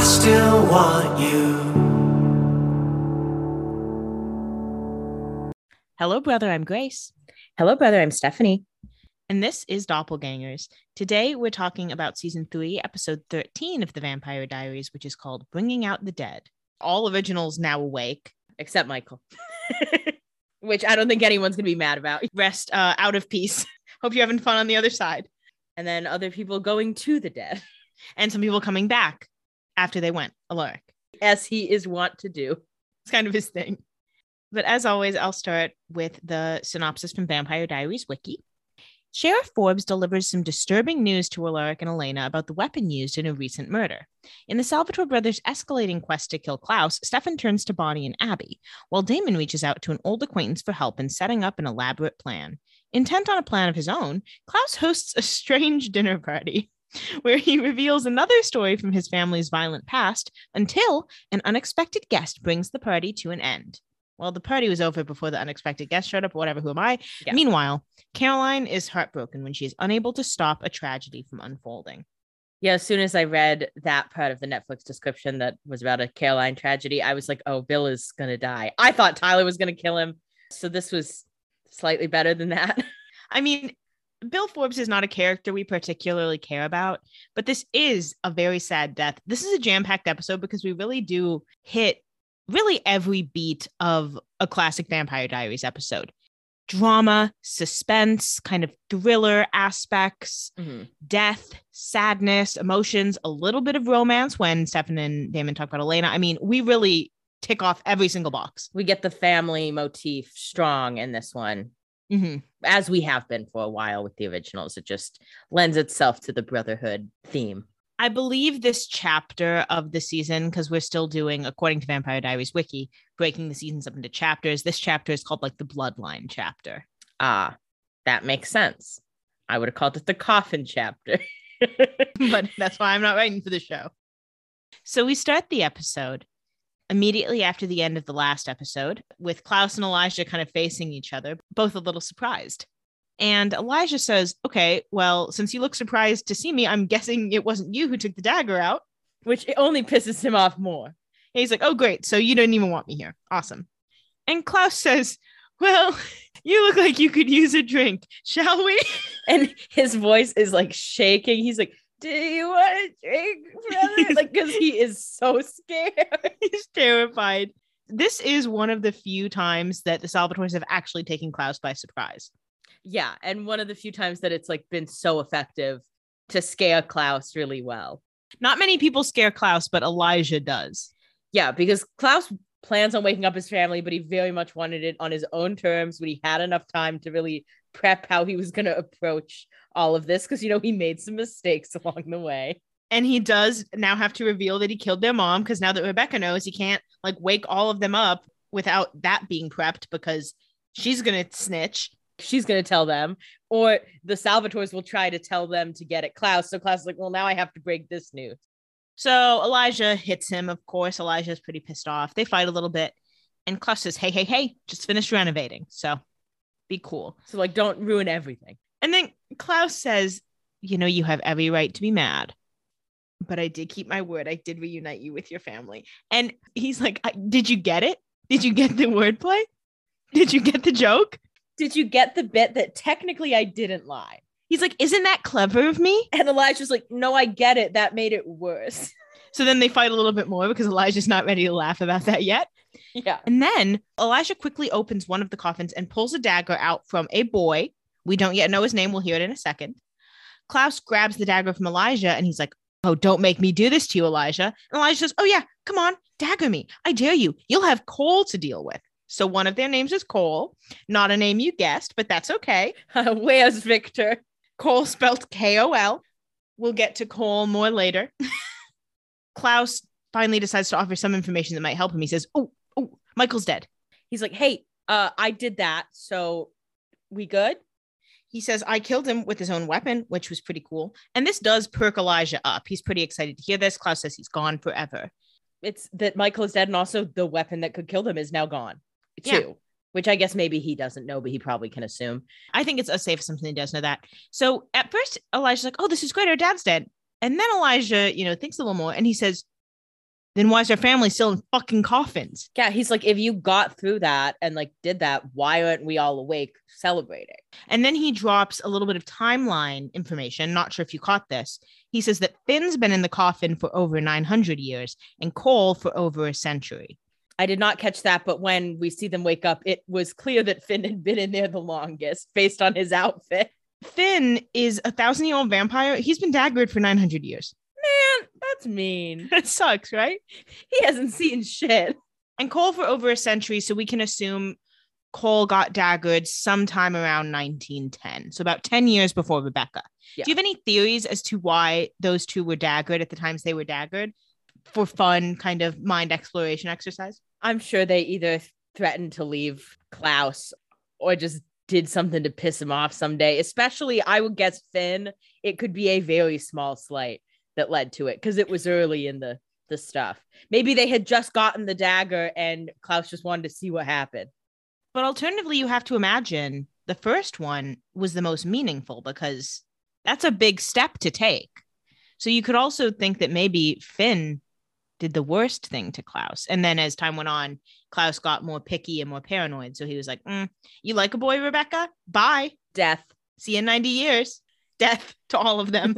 I still want you. Hello, brother. I'm Grace. Hello, brother. I'm Stephanie. And this is Doppelgangers. Today, we're talking about season three, episode 13 of The Vampire Diaries, which is called Bringing Out the Dead. All originals now awake, Except Michael, which I don't think anyone's going to be mad about. rest uh, out of peace. Hope you're having fun on the other side. And then other people going to the dead, And some people coming back after they went, Alaric. as he is wont to do. It's kind of his thing. But as always, I'll start with the synopsis from Vampire Diaries Wiki. Sheriff Forbes delivers some disturbing news to Alaric and Elena about the weapon used in a recent murder. In the Salvatore brothers' escalating quest to kill Klaus, Stefan turns to Bonnie and Abby, while Damon reaches out to an old acquaintance for help in setting up an elaborate plan. Intent on a plan of his own, Klaus hosts a strange dinner party where he reveals another story from his family's violent past until an unexpected guest brings the party to an end. Well, the party was over before the unexpected guest showed up, whatever, who am I? Yeah. Meanwhile, Caroline is heartbroken when she is unable to stop a tragedy from unfolding. Yeah, as soon as I read that part of the Netflix description that was about a Caroline tragedy, I was like, oh, Bill is going to die. I thought Tyler was going to kill him. So this was slightly better than that. I mean, Bill Forbes is not a character we particularly care about, but this is a very sad death. This is a jam packed episode because we really do hit really every beat of a classic Vampire Diaries episode drama, suspense, kind of thriller aspects, mm-hmm. death, sadness, emotions, a little bit of romance when Stefan and Damon talk about Elena. I mean, we really tick off every single box. We get the family motif strong in this one, Mhm. as we have been for a while with the originals. It just lends itself to the brotherhood theme. I believe this chapter of the season, because we're still doing, according to Vampire Diaries Wiki, breaking the seasons up into chapters. This chapter is called like the Bloodline chapter. Ah, that makes sense. I would have called it the coffin chapter. but that's why I'm not writing for the show. So we start the episode immediately after the end of the last episode with Klaus and Elijah kind of facing each other, both a little surprised. And Elijah says, Okay, well, since you look surprised to see me, I'm guessing it wasn't you who took the dagger out. which it only pisses him off more. And he's like, Oh, great. So you didn't even want me here. Awesome. And Klaus says, Well, you look like you could use a drink. Shall we? And his voice is like shaking. He's like, Do you want a drink, brother? like, because he is so scared. He's terrified. This is one of the few times that the Salvatores have actually taken Klaus by surprise. Yeah. And one of the few times that it's like been so effective to scare Klaus really well. Not many people scare Klaus, but Elijah does. Yeah, because Klaus plans on waking up his family, but he very much wanted it on his own terms when he had enough time to really prep how he was going to approach all of this. Because, you know, he made some mistakes along the way. And he does now have to reveal that he killed their mom because now that Rebekah knows, he can't like wake all of them up without that being prepped because she's going to snitch. She's going to tell them, or the Salvatores will try to tell them to get at Klaus. So Klaus is like, well, now I have to break this news. So Elijah hits him. Of course, Elijah's pretty pissed off. They fight a little bit. And Klaus says, Hey, hey, hey, just finished renovating. So be cool. So, like, don't ruin everything. And then Klaus says, You know, you have every right to be mad, but I did keep my word. I did reunite you with your family. And he's like, Did you get it? Did you get the wordplay? Did you get the joke? Did you get the bit that technically I didn't lie? He's like, Isn't that clever of me? And Elijah's like, no, I get it. That made it worse. So then they fight a little bit more because Elijah's not ready to laugh about that yet. yeah. And then Elijah quickly opens one of the coffins and pulls a dagger out from a boy. We don't yet know his name. We'll hear it in a second. Klaus grabs the dagger from Elijah and he's like, Oh, don't make me do this to you, Elijah. And Elijah says, Oh, yeah, come on, dagger me. I dare you. You'll have Kol to deal with. So one of their names is Kol, not a name you guessed, but that's okay. Where's Victor? Kol spelled K O L. We'll get to Kol more later. Klaus finally decides to offer some information that might help him. He says, Oh, oh, Michael's dead. He's like, hey, uh, I did that. So we good? He says, I killed him with his own weapon, which was pretty cool. And this does perk Elijah up. He's pretty excited to hear this. Klaus says he's gone forever. It's that Michael is dead, and also the weapon that could kill them is now gone. Yeah. Too. Which I guess maybe he doesn't know, but he probably can assume. I think it's a safe assumption he does know that. So at first, Elijah's like, Oh, this is great. Our dad's dead. And then Elijah, you know, thinks a little more and he says, then why is her family still in fucking coffins? Yeah, he's like, if you got through that and like did that, why aren't we all awake celebrating? And then he drops a little bit of timeline information. Not sure if you caught this. He says that Finn's been in the coffin for over 900 years and Kol for over a century. I did not catch that, but when we see them wake up, it was clear that Finn had been in there the longest based on his outfit. Finn is a thousand year old vampire. He's been daggered for 900 years. Man, that's mean. That sucks, right? He hasn't seen shit. And Kol for over a century. So we can assume Kol got daggered sometime around 1910. So about 10 years before Rebekah. Yeah. Do you have any theories as to why those two were daggered at the times they were daggered for fun kind of mind exploration exercise? I'm sure they either threatened to leave Klaus or just did something to piss him off someday. Especially, I would guess Finn, it could be a very small slight that led to it because it was early in the the stuff. Maybe they had just gotten the dagger and Klaus just wanted to see what happened. But alternatively, you have to imagine the first one was the most meaningful because that's a big step to take. So you could also think that maybe Finn did the worst thing to Klaus. And then as time went on, Klaus got more picky and more paranoid. So he was like, mm, You like a boy, Rebekah? Bye. Death. See you in 90 years. Death to all of them.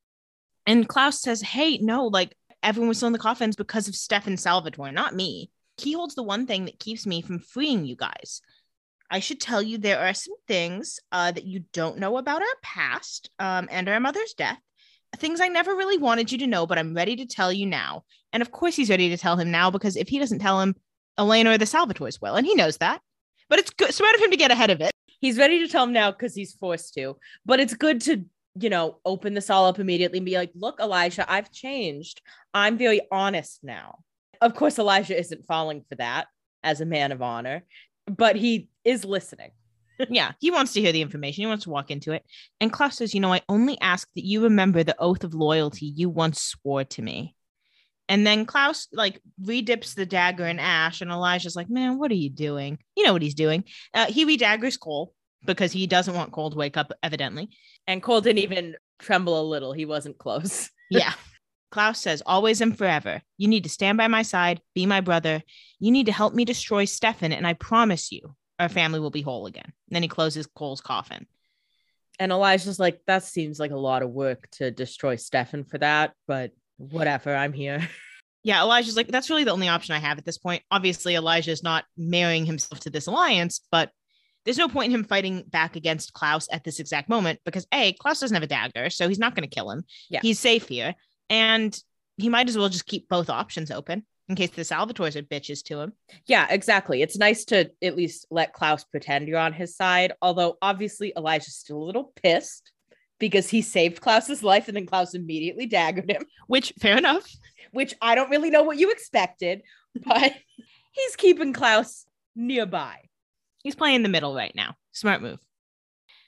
and Klaus says, Hey, no, like everyone was still in the coffins because of Stefan Salvatore, not me. He holds the one thing that keeps me from freeing you guys. I should tell you there are some things uh, that you don't know about our past um, and our mother's death. Things I never really wanted you to know, but I'm ready to tell you now. And of course, he's ready to tell him now because if he doesn't tell him, Elena or the Salvatores will, and he knows that. But it's good, smart of him to get ahead of it. He's ready to tell him now because he's forced to. But it's good to, you know, open this all up immediately and be like, look, Elijah, I've changed. I'm very honest now. Of course, Elijah isn't falling for that as a man of honor, but he is listening. yeah, he wants to hear the information. He wants to walk into it. And Klaus says, You know, I only ask that you remember the oath of loyalty you once swore to me. And then Klaus like redips the dagger in ash, and Elijah's like, Man, what are you doing? You know what he's doing. Uh, he redaggers Kol because he doesn't want Kol to wake up, evidently. And Kol didn't even tremble a little. He wasn't close. Yeah. Klaus says, always and forever, you need to stand by my side, be my brother. You need to help me destroy Stefan, and I promise you, our family will be whole again. And then he closes Kol's coffin. And Elijah's like, that seems like a lot of work to destroy Stefan for that, but whatever, I'm here. Yeah, Elijah's like, that's really the only option I have at this point. Obviously, Elijah is not marrying himself to this alliance, but there's no point in him fighting back against Klaus at this exact moment because A, Klaus doesn't have a dagger, so he's not going to kill him. Yeah. He's safe here. And he might as well just keep both options open in case the Salvatores are bitches to him. Yeah, exactly. It's nice to at least let Klaus pretend you're on his side. Although obviously Elijah's still a little pissed because he saved Klaus's life and then Klaus immediately daggered him, Which, fair enough. which I don't really know what you expected, but he's keeping Klaus nearby. He's playing the middle right now. Smart move.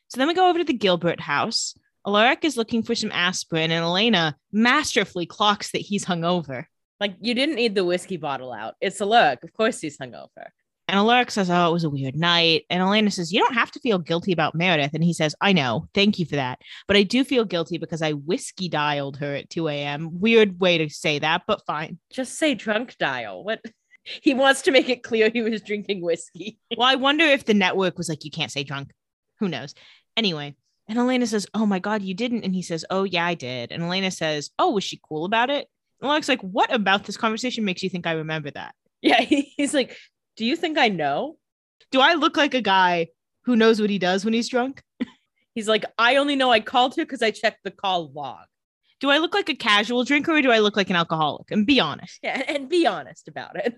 So then we go over to the Gilbert house. Alaric is looking for some aspirin, and Elena masterfully clocks that he's hungover. Like you didn't need the whiskey bottle out. It's a look. Of course he's hungover. And Alaric says, Oh, it was a weird night. And Elena says, You don't have to feel guilty about Meredith. And he says, I know. Thank you for that. But I do feel guilty because I whiskey dialed her at 2 a.m. Weird way to say that, but fine. Just say drunk dial. What he wants to make it clear he was drinking whiskey. Well, I wonder if the network was like, You can't say drunk. Who knows? Anyway. And Elena says, Oh my God, you didn't. And he says, Oh, yeah, I did. And Elena says, Oh, was she cool about it? And Alaric's like, What about this conversation makes you think I remember that? Yeah, he's like, Do you think I know? Do I look like a guy who knows what he does when he's drunk? He's like, I only know I called her because I checked the call log. Do I look like a casual drinker or do I look like an alcoholic? And be honest. Yeah, and be honest about it.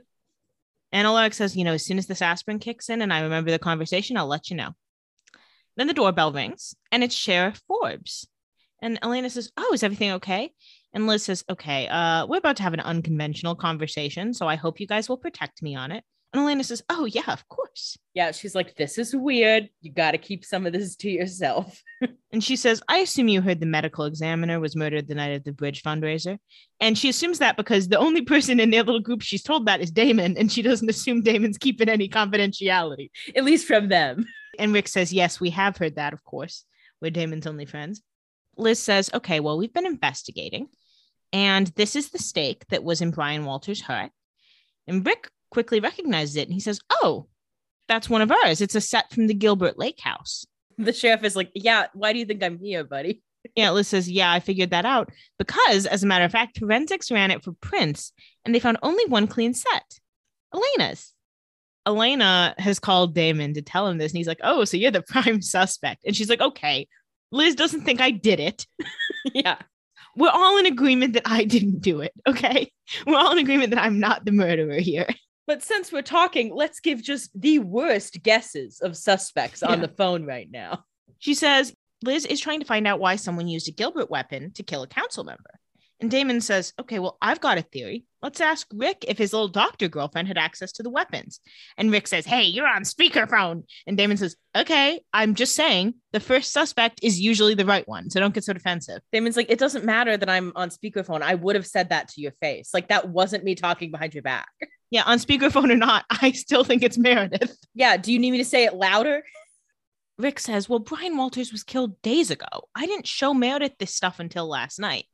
And Alaric says, you know, as soon as this aspirin kicks in and I remember the conversation, I'll let you know. Then the doorbell rings and it's Sheriff Forbes. And Elena says, Oh, is everything okay? And Liz says, Okay, uh, we're about to have an unconventional conversation, so I hope you guys will protect me on it. And Elena says, Oh, yeah, of course. Yeah, she's like, This is weird. You got to keep some of this to yourself. And she says, I assume you heard the medical examiner was murdered the night of the bridge fundraiser. And she assumes that because the only person in their little group she's told that is Damon, and she doesn't assume Damon's keeping any confidentiality. At least from them. And Rick says, Yes, we have heard that, of course. We're Damon's only friends. Liz says, Okay, well, we've been investigating. And this is the stake that was in Brian Walters' heart. And Rick quickly recognizes it and he says, Oh, that's one of ours. It's a set from the Gilbert Lake house. The sheriff is like, Yeah, why do you think I'm here, buddy? Yeah, Liz says, Yeah, I figured that out because, as a matter of fact, forensics ran it for prints and they found only one clean set Elena's. Elena has called Damon to tell him this, and he's like, Oh, so you're the prime suspect. And she's like, Okay, Liz doesn't think I did it. yeah. We're all in agreement that I didn't do it. Okay. We're all in agreement that I'm not the murderer here. But since we're talking, let's give just the worst guesses of suspects on Yeah. the phone right now. She says Liz is trying to find out why someone used a Gilbert weapon to kill a council member. And Damon says, Okay, well, I've got a theory. Let's ask Rick if his little doctor girlfriend had access to the weapons. And Rick says, Hey, you're on speakerphone. And Damon says, Okay, I'm just saying the first suspect is usually the right one. So don't get so defensive. Damon's like, it doesn't matter that I'm on speakerphone. I would have said that to your face. Like that wasn't me talking behind your back. Yeah, on speakerphone or not, I still think it's Meredith. Yeah. Do you need me to say it louder? Rick says, Well, Brian Walters was killed days ago. I didn't show Meredith this stuff until last night.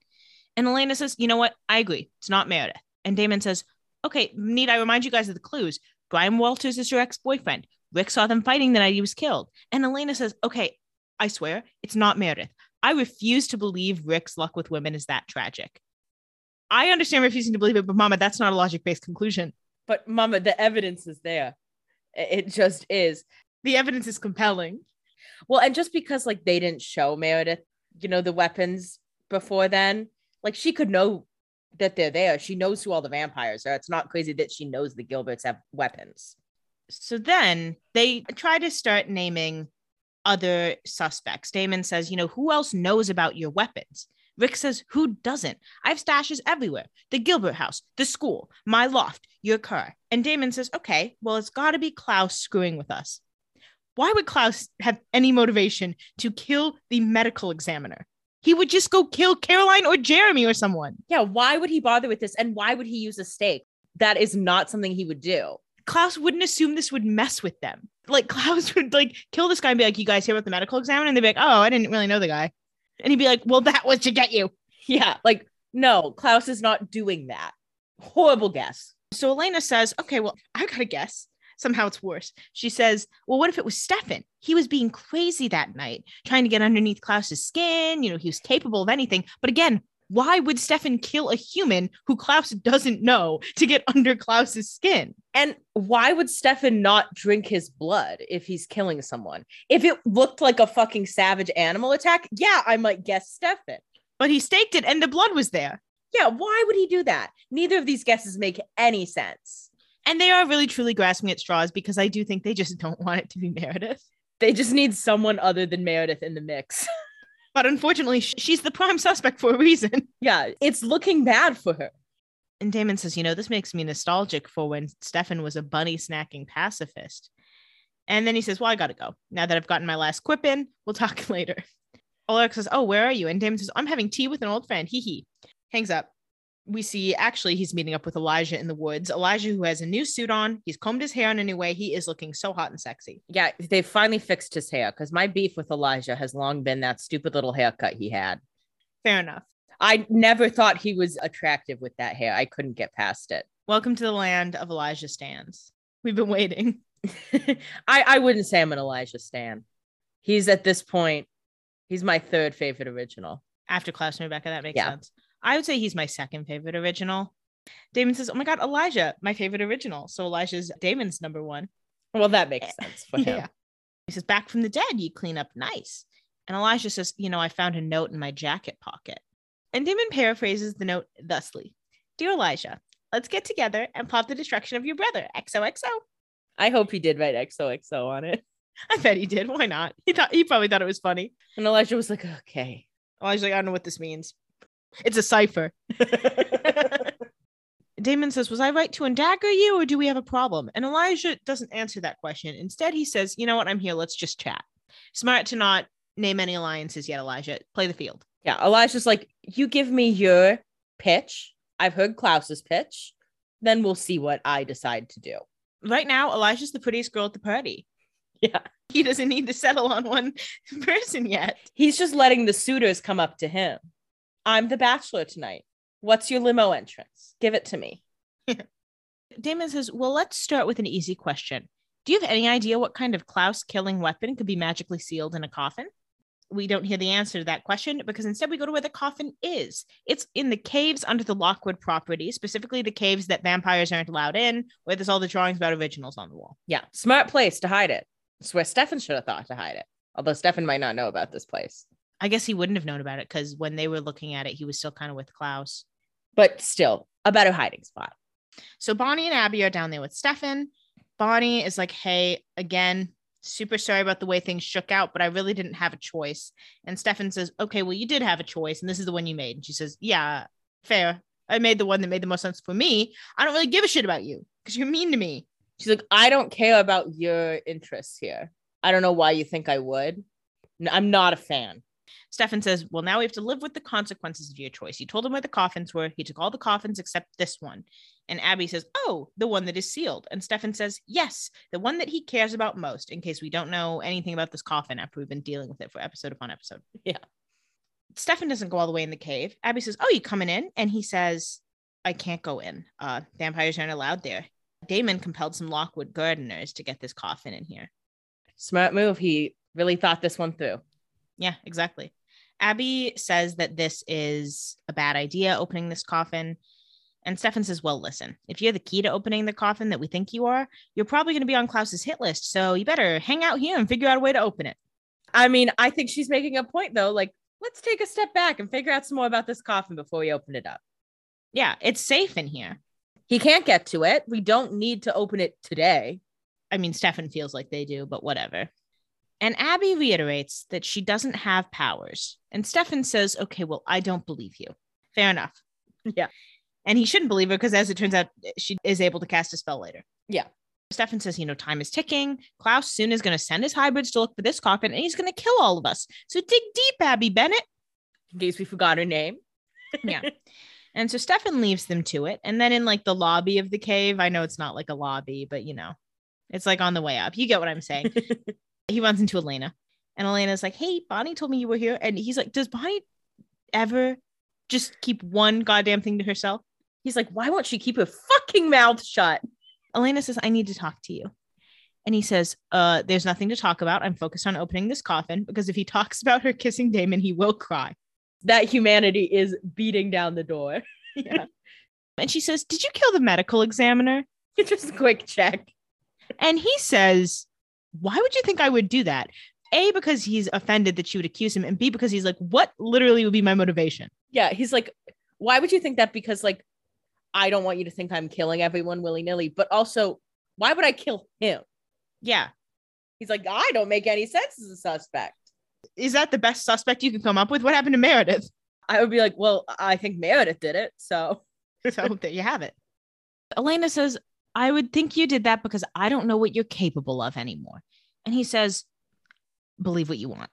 And Elena says, You know what? I agree. It's not Meredith. And Damon says, Okay, need I remind you guys of the clues? Brian Walters is your ex boyfriend. Rick saw them fighting the night he was killed. And Elena says, Okay, I swear it's not Meredith. I refuse to believe Rick's luck with women is that tragic. I understand refusing to believe it, but Mama, that's not a logic based conclusion. But mama, the evidence is there. It just is. The evidence is compelling. Well, and just because like they didn't show Meredith, you know, the weapons before then, like she could know that they're there. She knows who all the vampires are. It's not crazy that she knows the Gilberts have weapons. so then they try to start naming other suspects. Damon says, you know, who else knows about your weapons? Rick says, who doesn't? I have stashes everywhere the Gilbert house, the school, my loft, your car. And Damon says, okay, well, it's got to be Klaus screwing with us. Why would Klaus have any motivation to kill the medical examiner? He would just go kill Caroline or Jeremy or someone. Yeah, why would he bother with this? And why would he use a stake? That is not something he would do. Klaus wouldn't assume this would mess with them. Like Klaus would like kill this guy and be like, "You guys hear about the medical examiner?" And they'd be like, "Oh, I didn't really know the guy." And he'd be like, "Well, that was to get you." Yeah, like no, Klaus is not doing that. Horrible guess. So Elena says, "Okay, well, I got to guess." Somehow it's worse. She says, "Well, what if it was Stefan? He was being crazy that night, trying to get underneath Klaus's skin. You know, he was capable of anything. But again, why would Stefan kill a human who Klaus doesn't know to get under Klaus's skin?" And why would Stefan not drink his blood if he's killing someone? If it looked like a fucking savage animal attack, yeah, I might guess Stefan. But he staked it, and the blood was there. Yeah, why would he do that? Neither of these guesses make any sense. And they are really truly grasping at straws because I do think they just don't want it to be Meredith. They just need someone other than Meredith in the mix. But unfortunately, she's the prime suspect for a reason. yeah, it's looking bad for her. And Damon says, you know, this makes me nostalgic for when Stefan was a bunny snacking pacifist. And then he says, well, I got to go. Now that I've gotten my last quip in, we'll talk later. Alaric says, oh, where are you? And Damon says, I'm having tea with an old friend. Hee hee. Hangs up. We see actually he's meeting up with Elijah in the woods. Elijah, who has a new suit on, he's combed his hair in a new way. He is looking so hot and sexy. Yeah, they finally fixed his hair because my beef with Elijah has long been that stupid little haircut he had. Fair enough. I never thought he was attractive with that hair. I couldn't get past it. Welcome to the land of Elijah stands. We've been waiting. I, I wouldn't say I'm an Elijah Stan. He's at this point, he's my third favorite original. after Klaus Rebekah. That makes Yeah. sense. I would say he's my second favorite original. Damon says, Oh my God, Elijah, my favorite original. So Elijah's Damon's number one. Well, that makes sense for him. Yeah. He says, Back from the dead, you clean up nice. And Elijah says, You know, I found a note in my jacket pocket. And Damon paraphrases the note thusly Dear Elijah, let's get together and plot the destruction of your brother, XOXO. I hope he did write XOXO on it. I bet he did. Why not? He thought he probably thought it was funny. And Elijah was like, okay. Elijah's like, I don't know what this means. It's a cipher. Damon says, Was I right to undagger you or do we have a problem? And Elijah doesn't answer that question. Instead, he says, You know what? I'm here. Let's just chat. Smart to not name any alliances yet, Elijah. Play the field. yeah, Elijah's like, you give me your pitch. I've heard Klaus's pitch. Then we'll see what I decide to do. Right now, Elijah's the prettiest girl at the party. Yeah. He doesn't need to settle on one person yet. He's just letting the suitors come up to him. I'm the bachelor tonight. What's your limo entrance? Give it to me. Damon says, Well, let's start with an easy question. Do you have any idea what kind of Klaus killing weapon could be magically sealed in a coffin? We don't hear the answer to that question because instead we go to where the coffin is. It's in the caves under the Lockwood property, specifically the caves that vampires aren't allowed in, where there's all the drawings about originals on the wall. Yeah. Smart place to hide it. It's where Stefan should have thought to hide it. Although Stefan might not know about this place. I guess he wouldn't have known about it because when they were looking at it, he was still kind of with Klaus. But still, a better hiding spot. So Bonnie and Abby are down there with Stefan. Bonnie is like, hey, again, super sorry about the way things shook out, but I really didn't have a choice. And Stefan says, okay, well, you did have a choice, and this is the one you made. And she says, yeah, fair. I made the one that made the most sense for me. I don't really give a shit about you because you're mean to me. She's like, I don't care about your interests here. I don't know why you think I would. I'm not a fan. Stefan says, Well, now we have to live with the consequences of your choice. You told him where the coffins were. He took all the coffins except this one. And Abby says, Oh, the one that is sealed. And Stefan says, Yes, the one that he cares about most, in case we don't know anything about this coffin after we've been dealing with it for episode upon episode. Yeah. Stefan doesn't go all the way in the cave. Abby says, Oh, you coming in? And he says, I can't go in. Uh, vampires aren't allowed there. Damon compelled some Lockwood gardeners to get this coffin in here. Smart move. He really thought this one through. Yeah, exactly. Abby says that this is a bad idea, opening this coffin. And Stefan says, Well, listen, if you're the key to opening the coffin that we think you are, you're probably going to be on Klaus's hit list. So you better hang out here and figure out a way to open it. I mean, I think she's making a point though. Like, let's take a step back and figure out some more about this coffin before we open it up. Yeah, it's safe in here. He can't get to it. We don't need to open it today. I mean, Stefan feels like they do, but whatever. And Abby reiterates that she doesn't have powers. And Stefan says, Okay, well, I don't believe you. Fair enough. Yeah. And he shouldn't believe her because, as it turns out, she is able to cast a spell later. Yeah. Stefan says, you know, time is ticking. Klaus soon is going to send his hybrids to look for this coffin and he's going to kill all of us. So dig deep, Abby Bennett. In case we forgot her name. Yeah. and so Stefan leaves them to it. And then in like the lobby of the cave, I know it's not like a lobby, but you know, it's like on the way up. You get what I'm saying. he runs into Elena. And Elena's like, hey, Bonnie told me you were here. And he's like, does Bonnie ever just keep one goddamn thing to herself? He's like, why won't she keep her fucking mouth shut? Elena says, I need to talk to you. And he says, uh, there's nothing to talk about. I'm focused on opening this coffin because if he talks about her kissing Damon, he will cry. That humanity is beating down the door. Yeah. and she says, Did you kill the medical examiner? Just a quick check. And he says, Why would you think I would do that? A, because he's offended that she would accuse him, and B, because he's like, What literally would be my motivation? Yeah, he's like, why would you think that? Because like, I don't want you to think I'm killing everyone willy nilly, but also, why would I kill him? Yeah. He's like, I don't make any sense as a suspect. Is that the best suspect you can come up with? What happened to Meredith? I would be like, well, I think Meredith did it, so So there you have it. Elena says, I would think you did that because I don't know what you're capable of anymore. And he says, Believe what you want.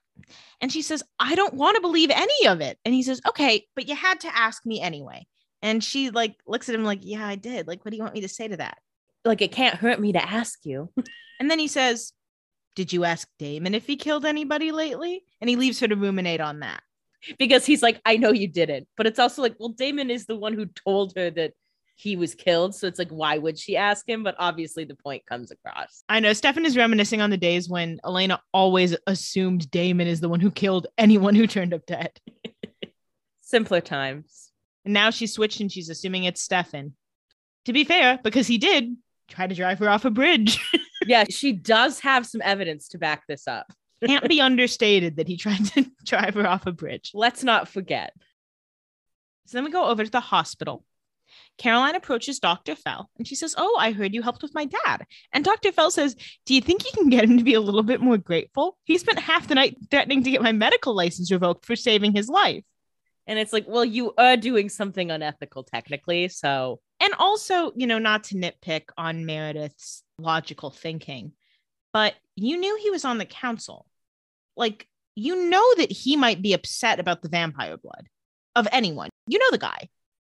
And she says, I don't want to believe any of it. And he says, Okay, but you had to ask me anyway. And she like looks at him like, Yeah, I did. Like, what do you want me to say to that? like it can't hurt me to ask you. And then he says, Did you ask Damon if he killed anybody lately? And he leaves her to ruminate on that. because he's like, I know you didn't. But it's also like, well, Damon is the one who told her that he was killed. So it's like, why would she ask him? But obviously the point comes across. I know Stefan is reminiscing on the days when Elena always assumed Damon is the one who killed anyone who turned up dead. Simpler times. And now she's switched and she's assuming it's Stefan. To be fair, because he did try to drive her off a bridge. Yeah, she does have some evidence to back this up. Can't be understated that he tried to drive her off a bridge. Let's not forget. So then we go over to the hospital. Caroline approaches Dr. Fell and she says, Oh, I heard you helped with my dad. And Dr. Fell says, Do you think you can get him to be a little bit more grateful? He spent half the night threatening to get my medical license revoked for saving his life. And it's like, well, you are doing something unethical technically. So And also, you know, not to nitpick on Meredith's logical thinking, but you knew he was on the council. Like, you know that he might be upset about the vampire blood of anyone. You know the guy.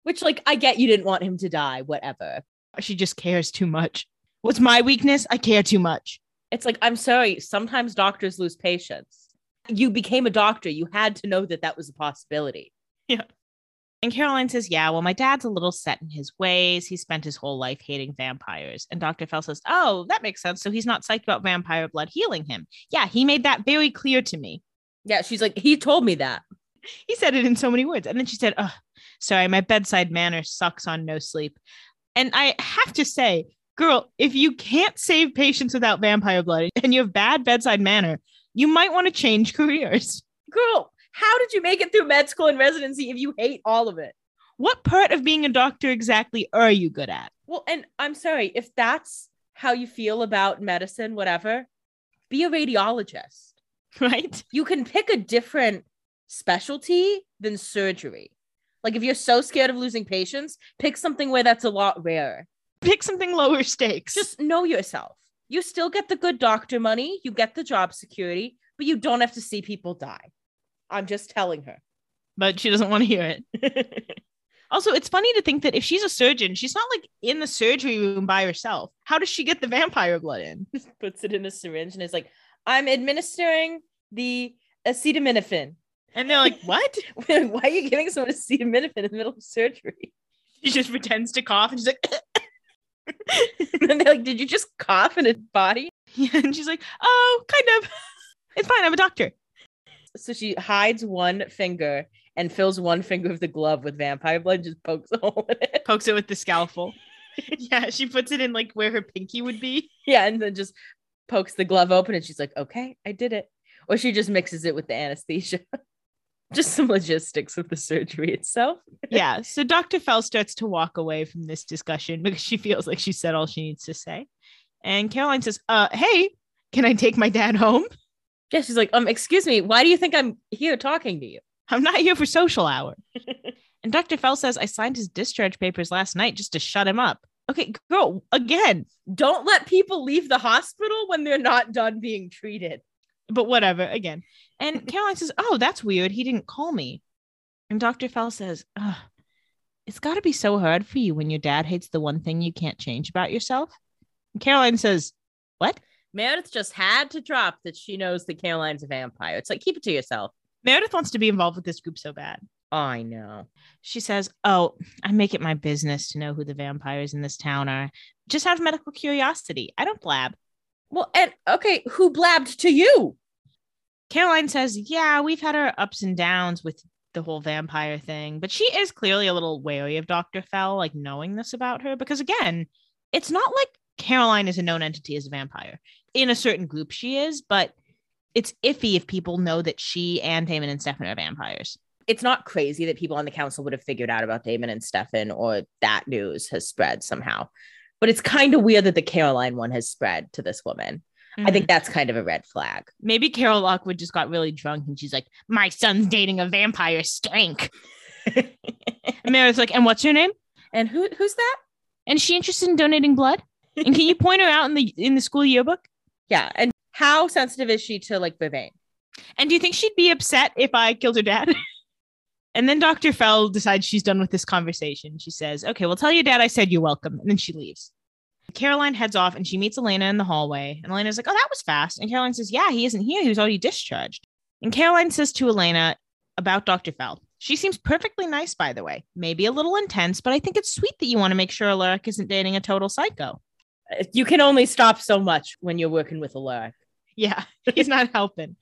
Which like I get you didn't want him to die, whatever. She just cares too much. What's my weakness? I care too much. It's like, I'm sorry, sometimes doctors lose patience. You became a doctor. You had to know that that was a possibility. Yeah. And Caroline says, Yeah, well, my dad's a little set in his ways. He spent his whole life hating vampires. And Dr. Fell says, Oh, that makes sense. So he's not psyched about vampire blood healing him. Yeah, he made that very clear to me. Yeah, she's like, he told me that. He said it in so many words. And then she said, Oh, sorry, my bedside manner sucks on no sleep. And I have to say, girl, if you can't save patients without vampire blood and you have bad bedside manner, you might want to change careers. Girl, how did you make it through med school and residency if you hate all of it? What part of being a doctor exactly are you good at? Well, and I'm sorry, if that's how you feel about medicine, whatever, be a radiologist. Right? You can pick a different specialty than surgery. Like if you're so scared of losing patients, pick something where that's a lot rarer. Pick something lower stakes. Just know yourself. You still get the good doctor money, you get the job security, but you don't have to see people die. I'm just telling her. but she doesn't want to hear it. Also, it's funny to think that if she's a surgeon, she's not like in the surgery room by herself. How does she get the vampire blood in? Puts it in a syringe and is like, I'm administering the acetaminophen. And they're like, what? Why are you giving someone acetaminophen in the middle of surgery? She just pretends to cough and she's like, and they're like, Did you just cough in a body? yeah. And she's like, oh, kind of. It's fine. I'm a doctor. So she hides one finger and fills one finger of the glove with vampire blood, and just pokes a hole in it. Pokes it with the scalpel. yeah. She puts it in like where her pinky would be. Yeah, and then just pokes the glove open and she's like, Okay, I did it. Or she just mixes it with the anesthesia. Just some logistics of the surgery itself. yeah. So Dr. Fell starts to walk away from this discussion because she feels like she said all she needs to say. And Caroline says, uh, hey, can I take my dad home? Yeah, she's like, um, excuse me, why do you think I'm here talking to you? I'm not here for social hour. and Dr. Fell says, I signed his discharge papers last night just to shut him up. Okay, girl, again, Don't let people leave the hospital when they're not done being treated. but whatever, again. And Caroline says, Oh, that's weird. He didn't call me. And Dr. Fell says, It's got to be so hard for you when your dad hates the one thing you can't change about yourself. And Caroline says, What? Meredith just had to drop that she knows that Caroline's a vampire. It's like, keep it to yourself. Meredith wants to be involved with this group so bad. I know. She says, Oh, I make it my business to know who the vampires in this town are. Just out of medical curiosity. I don't blab. Well, and okay, who blabbed to you? Caroline says, Yeah, we've had our ups and downs with the whole vampire thing, but she is clearly a little wary of Dr. Fell, like knowing this about her, because again, it's not like Caroline is a known entity as a vampire. In a certain group, she is, but it's iffy if people know that she and Damon and Stefan are vampires. It's not crazy that people on the council would have figured out about Damon and Stefan or that news has spread somehow. But it's kind of weird that the Caroline one has spread to this woman. I think mm-hmm. that's kind of a red flag. maybe Carol Lockwood just got really drunk and she's like, My son's dating a vampire stank. and Meredith's like, And what's her name? And who who's that? And is she interested in donating blood? And can you point her out in the in the school yearbook? Yeah. And how sensitive is she to like vervain? And do you think she'd be upset if I killed her dad? and then Dr. Fell decides she's done with this conversation. She says, Okay, well, tell your dad I said you're welcome. And then she leaves. Caroline heads off and she meets Elena in the hallway. And Elena's like, Oh, that was fast. And Caroline says, Yeah, he isn't here. He was already discharged. And Caroline says to Elena about Dr. Fell. She seems perfectly nice, by the way. Maybe a little intense, but I think it's sweet that you want to make sure Alaric isn't dating a total psycho. You can only stop so much when you're working with Alaric. Yeah, he's not helping.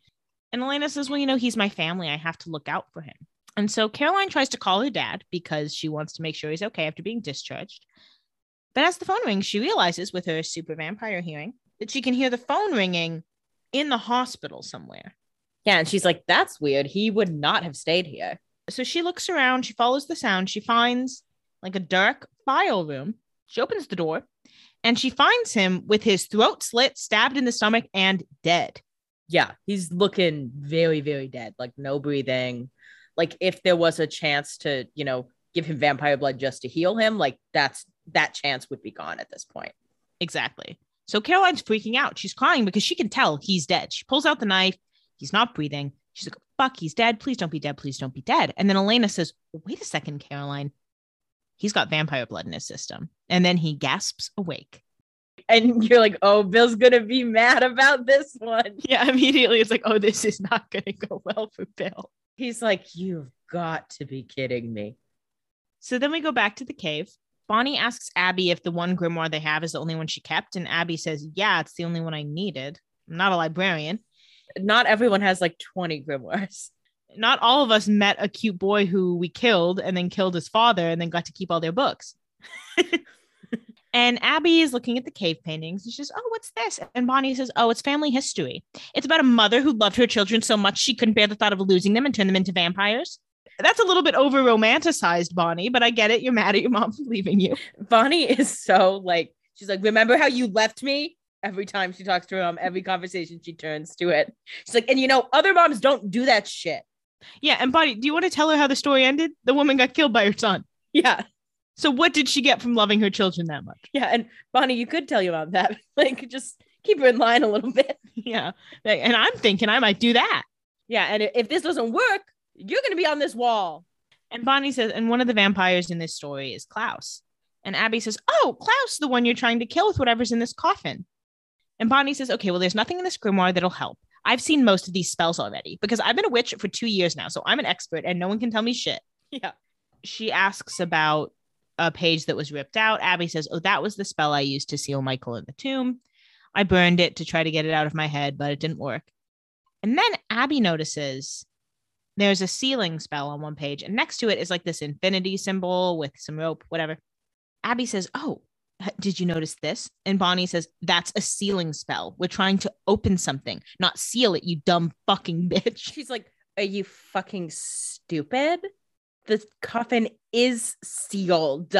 And Elena says, Well, you know, he's my family. I have to look out for him. And so Caroline tries to call her dad because she wants to make sure he's okay after being discharged. But as the phone rings, she realizes with her super vampire hearing that she can hear the phone ringing in the hospital somewhere. Yeah, and she's like, "That's weird. He would not have stayed here." So she looks around, she follows the sound, she finds like a dark file room. She opens the door and she finds him with his throat slit, stabbed in the stomach, and dead. Yeah, he's looking very, very dead. Like no breathing. Like if there was a chance to, you know, give him vampire blood just to heal him, like that's that chance would be gone at this point. Exactly. So Caroline's freaking out. She's crying because she can tell he's dead. She pulls out the knife. He's not breathing. She's like, fuck, he's dead. Please don't be dead. Please don't be dead. And then Elena says, wait a second, Caroline. He's got vampire blood in his system. And then he gasps awake. And you're like, "Oh, Bill's gonna be mad about this one." Yeah, immediately it's like, oh, this is not going to go well for Bill. He's like, "You've got to be kidding me." So then we go back to the cave. Bonnie asks Abby if the one grimoire they have is the only one she kept. And Abby says, Yeah, it's the only one I needed. I'm not a librarian. Not everyone has like 20 grimoires. Not all of us met a cute boy who we killed and then killed his father and then got to keep all their books. and Abby is looking at the cave paintings and she says, Oh, what's this? And Bonnie says, Oh, it's family history. It's about a mother who loved her children so much she couldn't bear the thought of losing them and turn them into vampires. That's a little bit over romanticized, Bonnie, but I get it. You're mad at your mom for leaving you. Bonnie is so like, she's like, Remember how you left me? Every time she talks to her mom, every conversation she turns to it. She's like, And you know, other moms don't do that shit. Yeah. And Bonnie, do you want to tell her how the story ended? The woman got killed by her son. Yeah. So what did she get from loving her children that much? Yeah. And Bonnie, you could tell your mom that. Like, just keep her in line a little bit. Yeah. And I'm thinking I might do that. Yeah. And if- if this doesn't work, you're going to be on this wall. And Bonnie says, and one of the vampires in this story is Klaus. And Abby says, Oh, Klaus, the one you're trying to kill with whatever's in this coffin. And Bonnie says, Okay, well, there's nothing in this grimoire that'll help. I've seen most of these spells already because I've been a witch for two years now. So I'm an expert and no one can tell me shit. Yeah. She asks about a page that was ripped out. Abby says, Oh, that was the spell I used to seal Michael in the tomb. I burned it to try to get it out of my head, but it didn't work. And then Abby notices there's a sealing spell on one page, and next to it is like this infinity symbol with some rope, whatever. Abby says, Oh, did you notice this? And Bonnie says, That's a sealing spell. We're trying to open something, not seal it, you dumb fucking bitch. She's like, Are you fucking stupid? The coffin is sealed.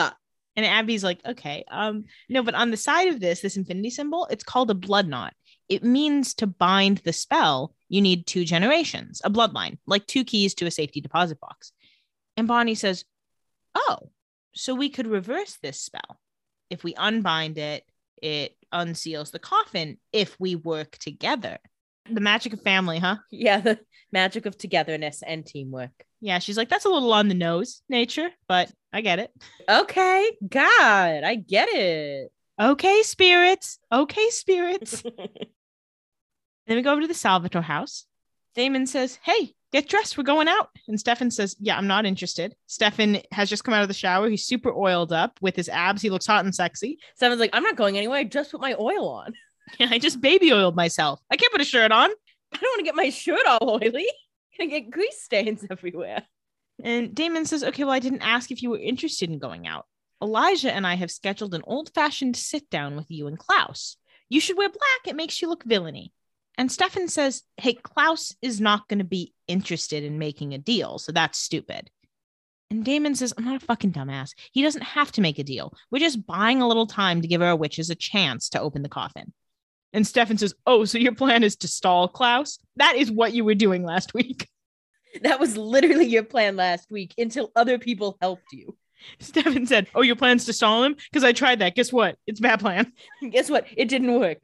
And Abby's like, okay, um, no, but on the side of this, this infinity symbol, it's called a blood knot. It means to bind the spell, you need two generations, a bloodline, like two keys to a safety deposit box. And Bonnie says, oh, so we could reverse this spell. If we unbind it, it unseals the coffin if we work together. The magic of family, huh? Yeah, the magic of togetherness and teamwork. Yeah, she's like, that's a little on the nose, nature, but I get it. Okay, God, I get it. Okay, spirits. Okay, spirits. Then we go over to the Salvatore house. Damon says, Hey, get dressed. We're going out. And Stefan says, Yeah, I'm not interested. Stefan has just come out of the shower. He's super oiled up with his abs. He looks hot and sexy. Stefan's like, I'm not going anywhere. I just put my oil on. Yeah, I just baby oiled myself. I can't put a shirt on. I don't want to get my shirt all oily. Gonna get grease stains everywhere. And Damon says, Okay, well, I didn't ask if you were interested in going out. Elijah and I have scheduled an old fashioned sit down with you and Klaus. You should wear black. It makes you look villainy. And Stefan says, Hey, Klaus is not going to be interested in making a deal. So that's stupid. And Damon says, I'm not a fucking dumbass. He doesn't have to make a deal. We're just buying a little time to give our witches a chance to open the coffin. And Stefan says, Oh, so your plan is to stall Klaus? That is what you were doing last week. That was literally your plan last week until other people helped you. Stefan said, Oh, your plan's to stall him? Because I tried that. Guess what? It's a bad plan. Guess what? It didn't work.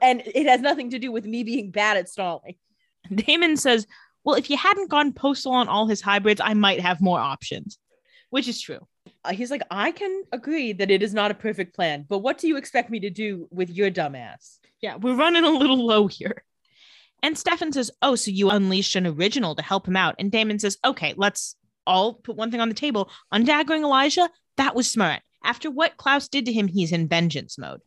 And it has nothing to do with me being bad at stalling. Damon says, Well, if you hadn't gone postal on all his hybrids, I might have more options, which is true. Uh, he's like, I can agree that it is not a perfect plan, but what do you expect me to do with your dumbass? Yeah, we're running a little low here. And Stefan says, Oh, so you unleashed an original to help him out. And Damon says, Okay, let's all put one thing on the table. Undaggering Elijah, that was smart. After what Klaus did to him, he's in vengeance mode.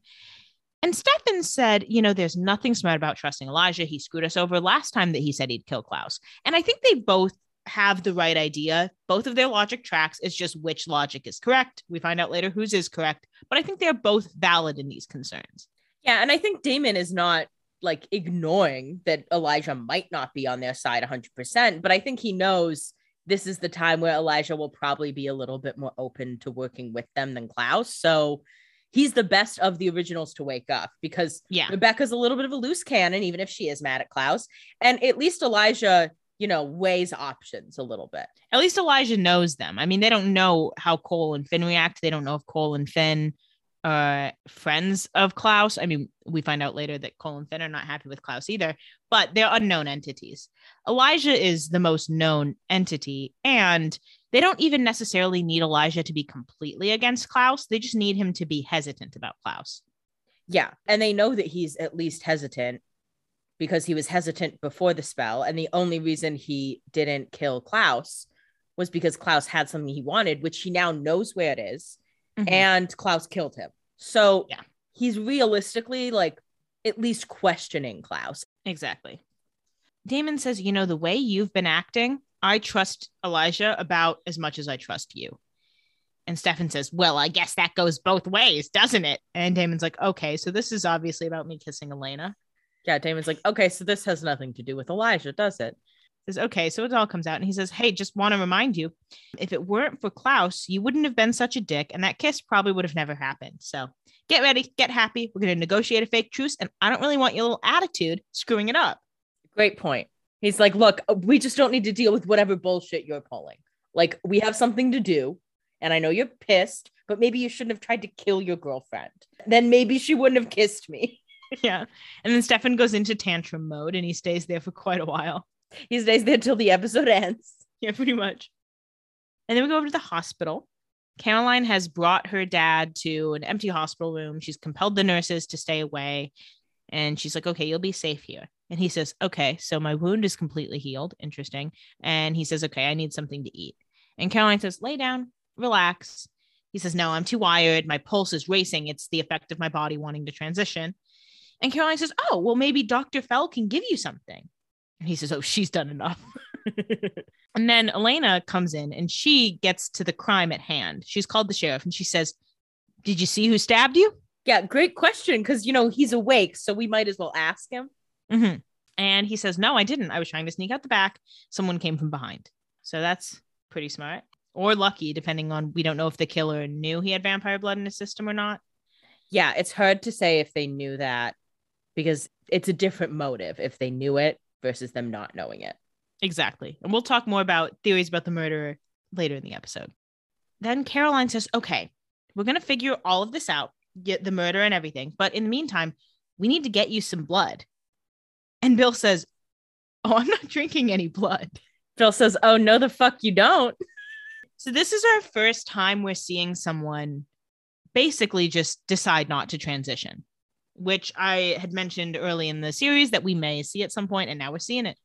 And Stefan said, You know, there's nothing smart about trusting Elijah. He screwed us over last time that he said he'd kill Klaus. And I think they both have the right idea. Both of their logic tracks. It's just which logic is correct. We find out later whose is correct. But I think they're both valid in these concerns. Yeah, and I think Damon is not like ignoring that Elijah might not be on their side 100%, but I think he knows this is the time where Elijah will probably be a little bit more open to working with them than Klaus. So he's the best of the originals to wake up because Yeah. Rebekah's a little bit of a loose cannon, even if she is mad at Klaus. And at least Elijah, you know, weighs options a little bit. At least Elijah knows them. I mean, they don't know how Kol and Finn react. They don't know if Kol and Finn are friends of Klaus. I mean, we find out later that Kol and Finn are not happy with Klaus either, but they're unknown entities. Elijah is the most known entity, and they don't even necessarily need Elijah to be completely against Klaus. They just need him to be hesitant about Klaus. Yeah. And they know that he's at least hesitant because he was hesitant before the spell. And the only reason he didn't kill Klaus was because Klaus had something he wanted, which he now knows where it is, Mhm. and Klaus killed him. So Yeah. he's realistically like at least questioning Klaus. Exactly. Damon says, You know, the way you've been acting, I trust Elijah about as much as I trust you. And Stefan says, Well, I guess that goes both ways, doesn't it? And Damon's like, Okay, so this is obviously about me kissing Elena. Yeah, Damon's like, okay, so this has nothing to do with Elijah, does it? Says, Okay, so it all comes out. And he says, Hey, just want to remind you, if it weren't for Klaus, you wouldn't have been such a dick. And that kiss probably would have never happened. So get ready, get happy. We're going to negotiate a fake truce. And I don't really want your little attitude screwing it up. Great point. He's like, look, uh, we just don't need to deal with whatever bullshit you're pulling. Like, we have something to do. And I know you're pissed, but maybe you shouldn't have tried to kill your girlfriend. Then maybe she wouldn't have kissed me. yeah. And then Stefan goes into tantrum mode and he stays there for quite a while. He stays there till the episode ends. Yeah, pretty much. And then we go over to the hospital. Caroline has brought her dad to an empty hospital room. She's compelled the nurses to stay away. And she's like, okay, you'll be safe here. And he says, okay, so my wound is completely healed. Interesting. And he says, okay, I need something to eat. And Caroline says, lay down, relax. He says, no, I'm too wired. My pulse is racing. It's the effect of my body wanting to transition. And Caroline says, oh, well, maybe Dr. Fell can give you something. And he says, oh, she's done enough. and then Elena comes in and she gets to the crime at hand. She's called the sheriff and she says, Did you see who stabbed you? Yeah, great question. Cause you know, he's awake, so we might as well ask him. Mm-hmm. And he says, No, I didn't. I was trying to sneak out the back. Someone came from behind. So that's pretty smart or lucky, depending on we don't know if the killer knew he had vampire blood in his system or not. Yeah, it's hard to say if they knew that because it's a different motive if they knew it versus them not knowing it. Exactly. And we'll talk more about theories about the murderer later in the episode. Then Caroline says, Okay, we're going to figure all of this out, get the murder and everything. But in the meantime, we need to get you some blood. And Bill says, Oh, I'm not drinking any blood. Bill says, Oh, no, the fuck you don't. So this is our first time we're seeing someone basically just decide not to transition, which I had mentioned early in the series that we may see at some point, and now we're seeing it.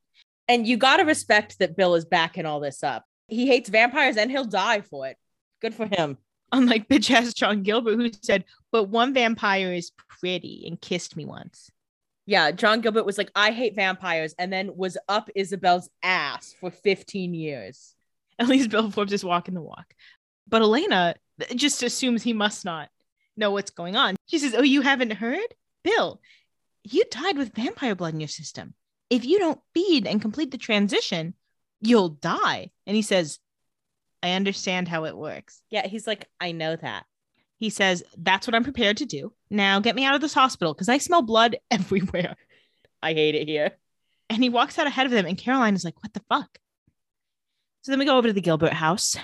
And you got to respect that Bill is backing all this up. He hates vampires and he'll die for it. Good for him. Unlike bitch ass John Gilbert, who said, But one vampire is pretty and kissed me once. Yeah, John Gilbert was like, I hate vampires, and then was up Isobel's ass for 15 years. At least Bill Forbes is walking the walk. But Elena just assumes he must not know what's going on. She says, Oh, you haven't heard? Bill, you died with vampire blood in your system. If you don't feed and complete the transition, you'll die. And he says, I understand how it works. Yeah, he's like, I know that. He says, That's what I'm prepared to do. Now get me out of this hospital because I smell blood everywhere. I hate it here. And he walks out ahead of them, and Caroline is like, What the fuck? So then we go over to the Gilbert house.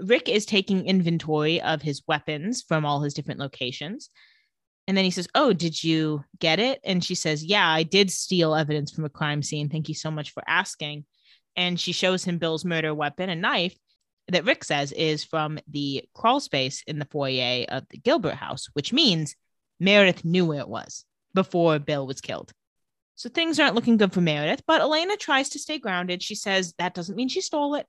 Rick is taking inventory of his weapons from all his different locations. And then he says, Oh, did you get it? And she says, Yeah, I did steal evidence from a crime scene. Thank you so much for asking. And she shows him Bill's murder weapon, a knife that Rick says is from the crawl space in the foyer of the Gilbert house, which means Meredith knew where it was before Bill was killed. So things aren't looking good for Meredith, but Elena tries to stay grounded. She says that doesn't mean she stole it.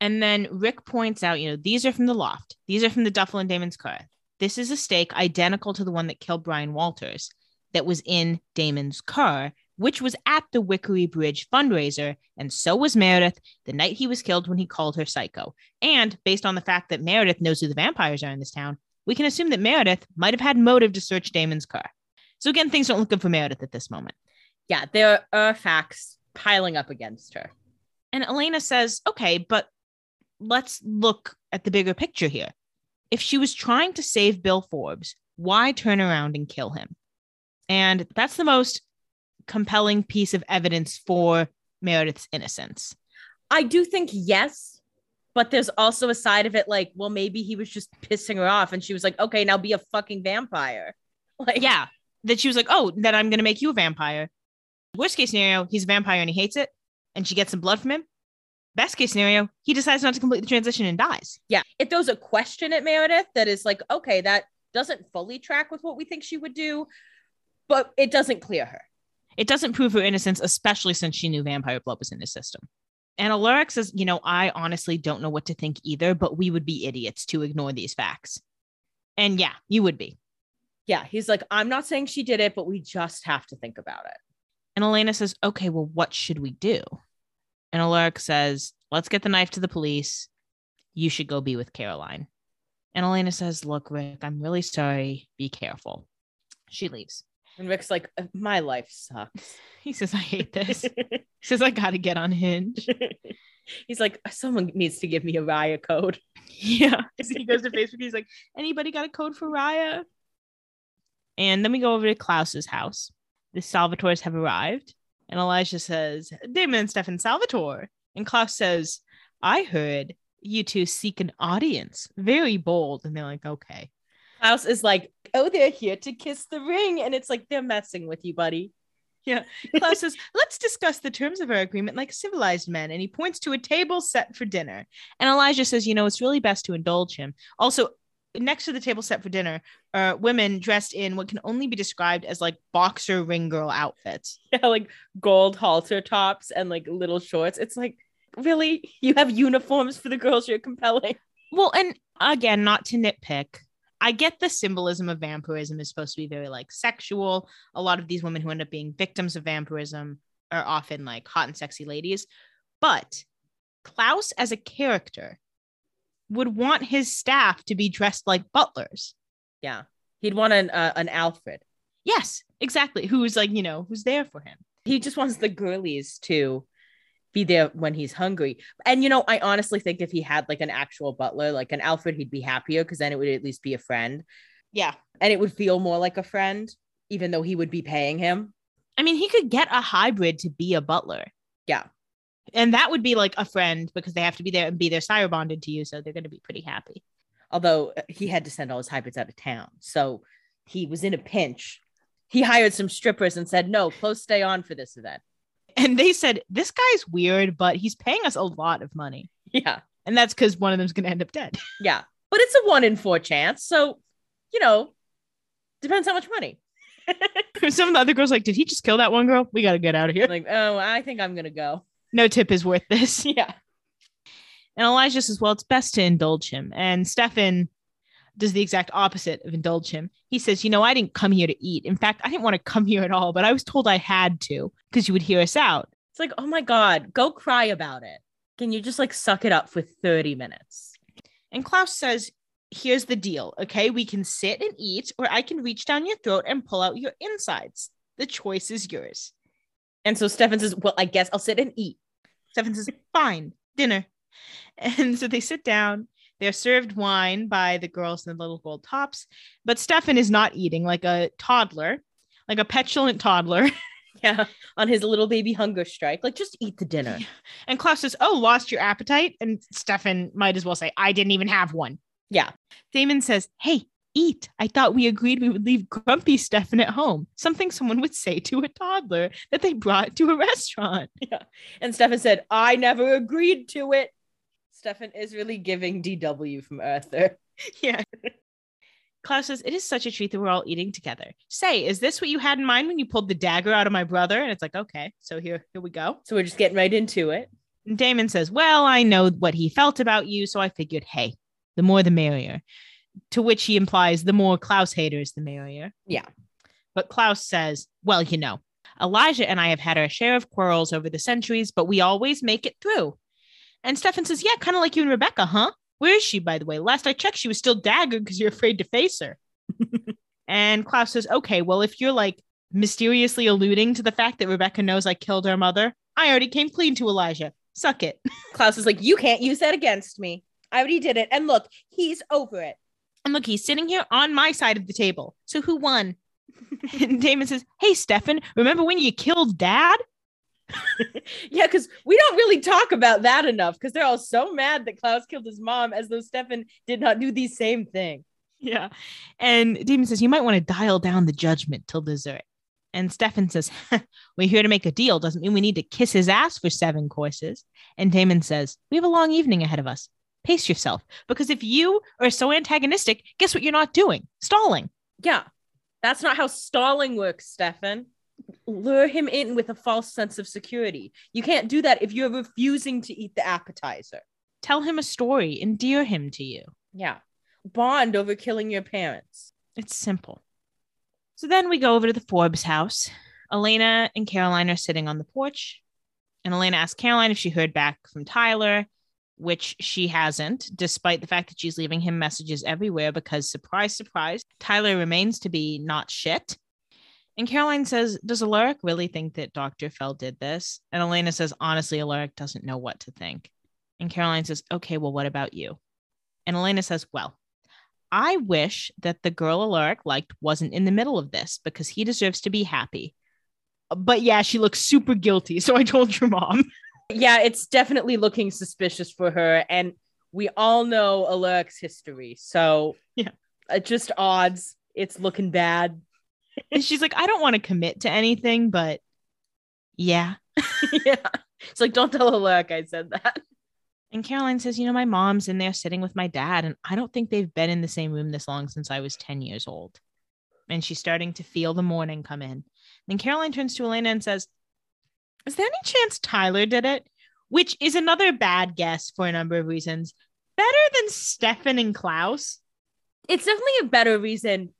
And then Rick points out, you know, these are from the loft. These are from the Duffel and Damon's car. This is a stake identical to the one that killed Brian Walters that was in Damon's car, which was at the Wickery Bridge fundraiser. And so was Meredith the night he was killed when he called her psycho. And based on the fact that Meredith knows who the vampires are in this town, we can assume that Meredith might have had motive to search Damon's car. So again, things don't look good for Meredith at this moment. Yeah, there are facts piling up against her. And Elena says, okay, but let's look at the bigger picture here. If she was trying to save Bill Forbes, why turn around and kill him? And that's the most compelling piece of evidence for Meredith's innocence. I do think yes, but there's also a side of it like, well, maybe he was just pissing her off and she was like, okay, now be a fucking vampire. Like, Yeah, that she was like, oh, then I'm going to make you a vampire. Worst case scenario, he's a vampire and he hates it, and she gets some blood from him. Best case scenario, he decides not to complete the transition and dies. yeah. It throws a question at Meredith that is like, okay, that doesn't fully track with what we think she would do, but it doesn't clear her. It doesn't prove her innocence, especially since she knew vampire blood was in his system. And Alaric says, you know, I honestly don't know what to think either, but we would be idiots to ignore these facts. And yeah, you would be. Yeah, he's like, I'm not saying she did it, but we just have to think about it. And Elena says, okay, well, what should we do? And Alaric says, let's get the knife to the police. You should go be with Caroline. And Elena says, look, Rick, I'm really sorry. Be careful. She leaves. And Rick's like, "Uh, my life sucks. He says, I hate this. he says, I got to get on Hinge. he's like, someone needs to give me a Raya code. Yeah. So he goes to Facebook. He's like, anybody got a code for Raya? And then we go over to Klaus's house. The Salvatores have arrived. And Elijah says, Damon and Stefan Salvatore. And Klaus says, I heard you two seek an audience. Very bold. And they're like, okay. Klaus is like, oh, they're here to kiss the ring. And it's like, they're messing with you, buddy. Yeah. Klaus says, let's discuss the terms of our agreement like civilized men. And he points to a table set for dinner. And Elijah says, you know, it's really best to indulge him. Also, next to the table set for dinner are women dressed in what can only be described as like boxer ring girl outfits. Yeah, like gold halter tops and like little shorts. It's like, really? You have uniforms for the girls you're compelling? Well, and again, not to nitpick, I get the symbolism of vampirism is supposed to be very like sexual. A lot of these women who end up being victims of vampirism are often like hot and sexy ladies. But Klaus, as a character, would want his staff to be dressed like butlers. Yeah. He'd want an uh, an Alfred. Yes, exactly. Who's like, you know, who's there for him. He just wants the girlies to be there when he's hungry. And you know, I honestly think if he had like an actual butler, like an Alfred, he'd be happier because then it would at least be a friend. Yeah. And it would feel more like a friend, even though he would be paying him. I mean, he could get a hybrid to be a butler. Yeah. And that would be like a friend because they have to be there and be there sire bonded to you. So they're going to be pretty happy. Although uh, he had to send all his hybrids out of town. So he was in a pinch. He hired some strippers and said, no, close stay on for this event. And they said, this guy's weird, but he's paying us a lot of money. Yeah. And that's because one of them's going to end up dead. Yeah. But it's a one in four chance. So, you know, depends how much money. Some of the other girls like, did he just kill that one girl? We got to get out of here. Like, oh, I think I'm going to go. No tip is worth this. Yeah. And Elijah says, well, it's best to indulge him. And Stefan does the exact opposite of indulge him. He says, you know, I didn't come here to eat. In fact, I didn't want to come here at all, but I was told I had to because you would hear us out. It's like, oh my God, go cry about it. Can you just like suck it up for 30 minutes? And Klaus says, here's the deal. Okay. We can sit and eat, or I can reach down your throat and pull out your insides. The choice is yours. And so Stefan says, well, I guess I'll sit and eat. Stefan says, fine, dinner. And so they sit down. They're served wine by the girls in the little gold tops, but Stefan is not eating like a toddler, like a petulant toddler. Yeah. On his little baby hunger strike. Like, just eat the dinner. And Klaus says, Oh, lost your appetite? And Stefan might as well say, I didn't even have one. Yeah. Damon says, Hey, eat. I thought we agreed we would leave grumpy Stefan at home. Something someone would say to a toddler that they brought to a restaurant. Yeah. And Stefan said, I never agreed to it. Stefan is really giving DW from Arthur. Yeah. Klaus says, It is such a treat that we're all eating together. Say, is this what you had in mind when you pulled the dagger out of my brother? And it's like, okay, so here, here we go. So we're just getting right into it. And Damon says, Well, I know what he felt about you, so I figured, hey, the more the merrier. To which he implies the more Klaus haters, the merrier. Yeah. But Klaus says, Well, you know, Elijah and I have had our share of quarrels over the centuries, but we always make it through. And Stefan says, Yeah, kind of like you and Rebekah, huh? Where is she, by the way? Last I checked, she was still daggered because you're afraid to face her. and Klaus says, Okay, well, if you're like mysteriously alluding to the fact that Rebekah knows I killed her mother, I already came clean to Elijah. Suck it. Klaus is like, You can't use that against me. I already did it. And look, he's over it. And look, he's sitting here on my side of the table. So who won? and Damon says, Hey, Stefan, remember when you killed dad? Yeah, because we don't really talk about that enough because they're all so mad that Klaus killed his mom as though Stefan did not do the same thing. Yeah. And Damon says, You might want to dial down the judgment till dessert. And Stefan says, We're here to make a deal. Doesn't mean we need to kiss his ass for seven courses. And Damon says, We have a long evening ahead of us. Pace yourself. Because if you are so antagonistic, guess what you're not doing? Stalling. Yeah. That's not how stalling works, Stefan. Lure him in with a false sense of security. You can't do that if you're refusing to eat the appetizer. Tell him a story, endear him to you. Yeah. Bond over killing your parents. It's simple. So then we go over to the Forbes house. Elena and Caroline are sitting on the porch, and Elena asks Caroline if she heard back from Tyler, which she hasn't, despite the fact that she's leaving him messages everywhere because, surprise, surprise, Tyler remains to be not shit. And Caroline says, Does Alaric really think that Dr. Fell did this? And Elena says, Honestly, Alaric doesn't know what to think. And Caroline says, Okay, well, what about you? And Elena says, Well, I wish that the girl Alaric liked wasn't in the middle of this because he deserves to be happy. But yeah, she looks super guilty. So I told your mom. Yeah, it's definitely looking suspicious for her. And we all know Alaric's history. So Yeah. uh, just odds. It's looking bad. And she's like, I don't want to commit to anything, but yeah. yeah. It's like, don't tell Alaric I said that. And Caroline says, You know, my mom's in there sitting with my dad, and I don't think they've been in the same room this long since I was 10 years old. And she's starting to feel the morning come in. Then Caroline turns to Elena and says, Is there any chance Tyler did it? Which is another bad guess for a number of reasons. Better than Stefan and Klaus. It's definitely a better reason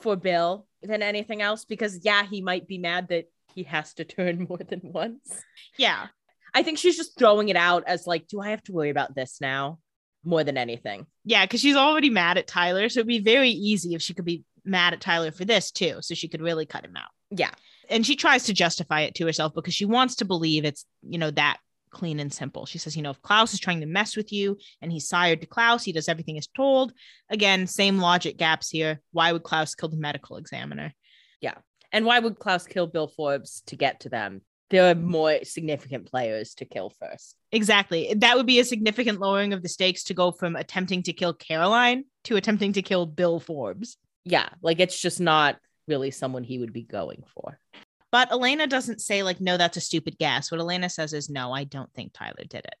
for Bill than anything else because, yeah, he might be mad that he has to turn more than once. Yeah. I think she's just throwing it out as like, do I have to worry about this now more than anything? Yeah, because she's already mad at Tyler. So it'd be very easy if she could be mad at Tyler for this too. So she could really cut him out. Yeah. and she tries to justify it to herself because she wants to believe it's you know that clean and simple she says you know if klaus is trying to mess with you and he's sired to klaus he does everything as told again same logic gaps here why would klaus kill the medical examiner Yeah. And why would Klaus kill Bill Forbes to get to them? There are more significant players to kill first. exactly that would be a significant lowering of the stakes to go from attempting to kill caroline to attempting to kill bill forbes Yeah. Like it's just not really someone he would be going for. But elena doesn't say like no that's a stupid guess. What elena says is no i don't think tyler did it.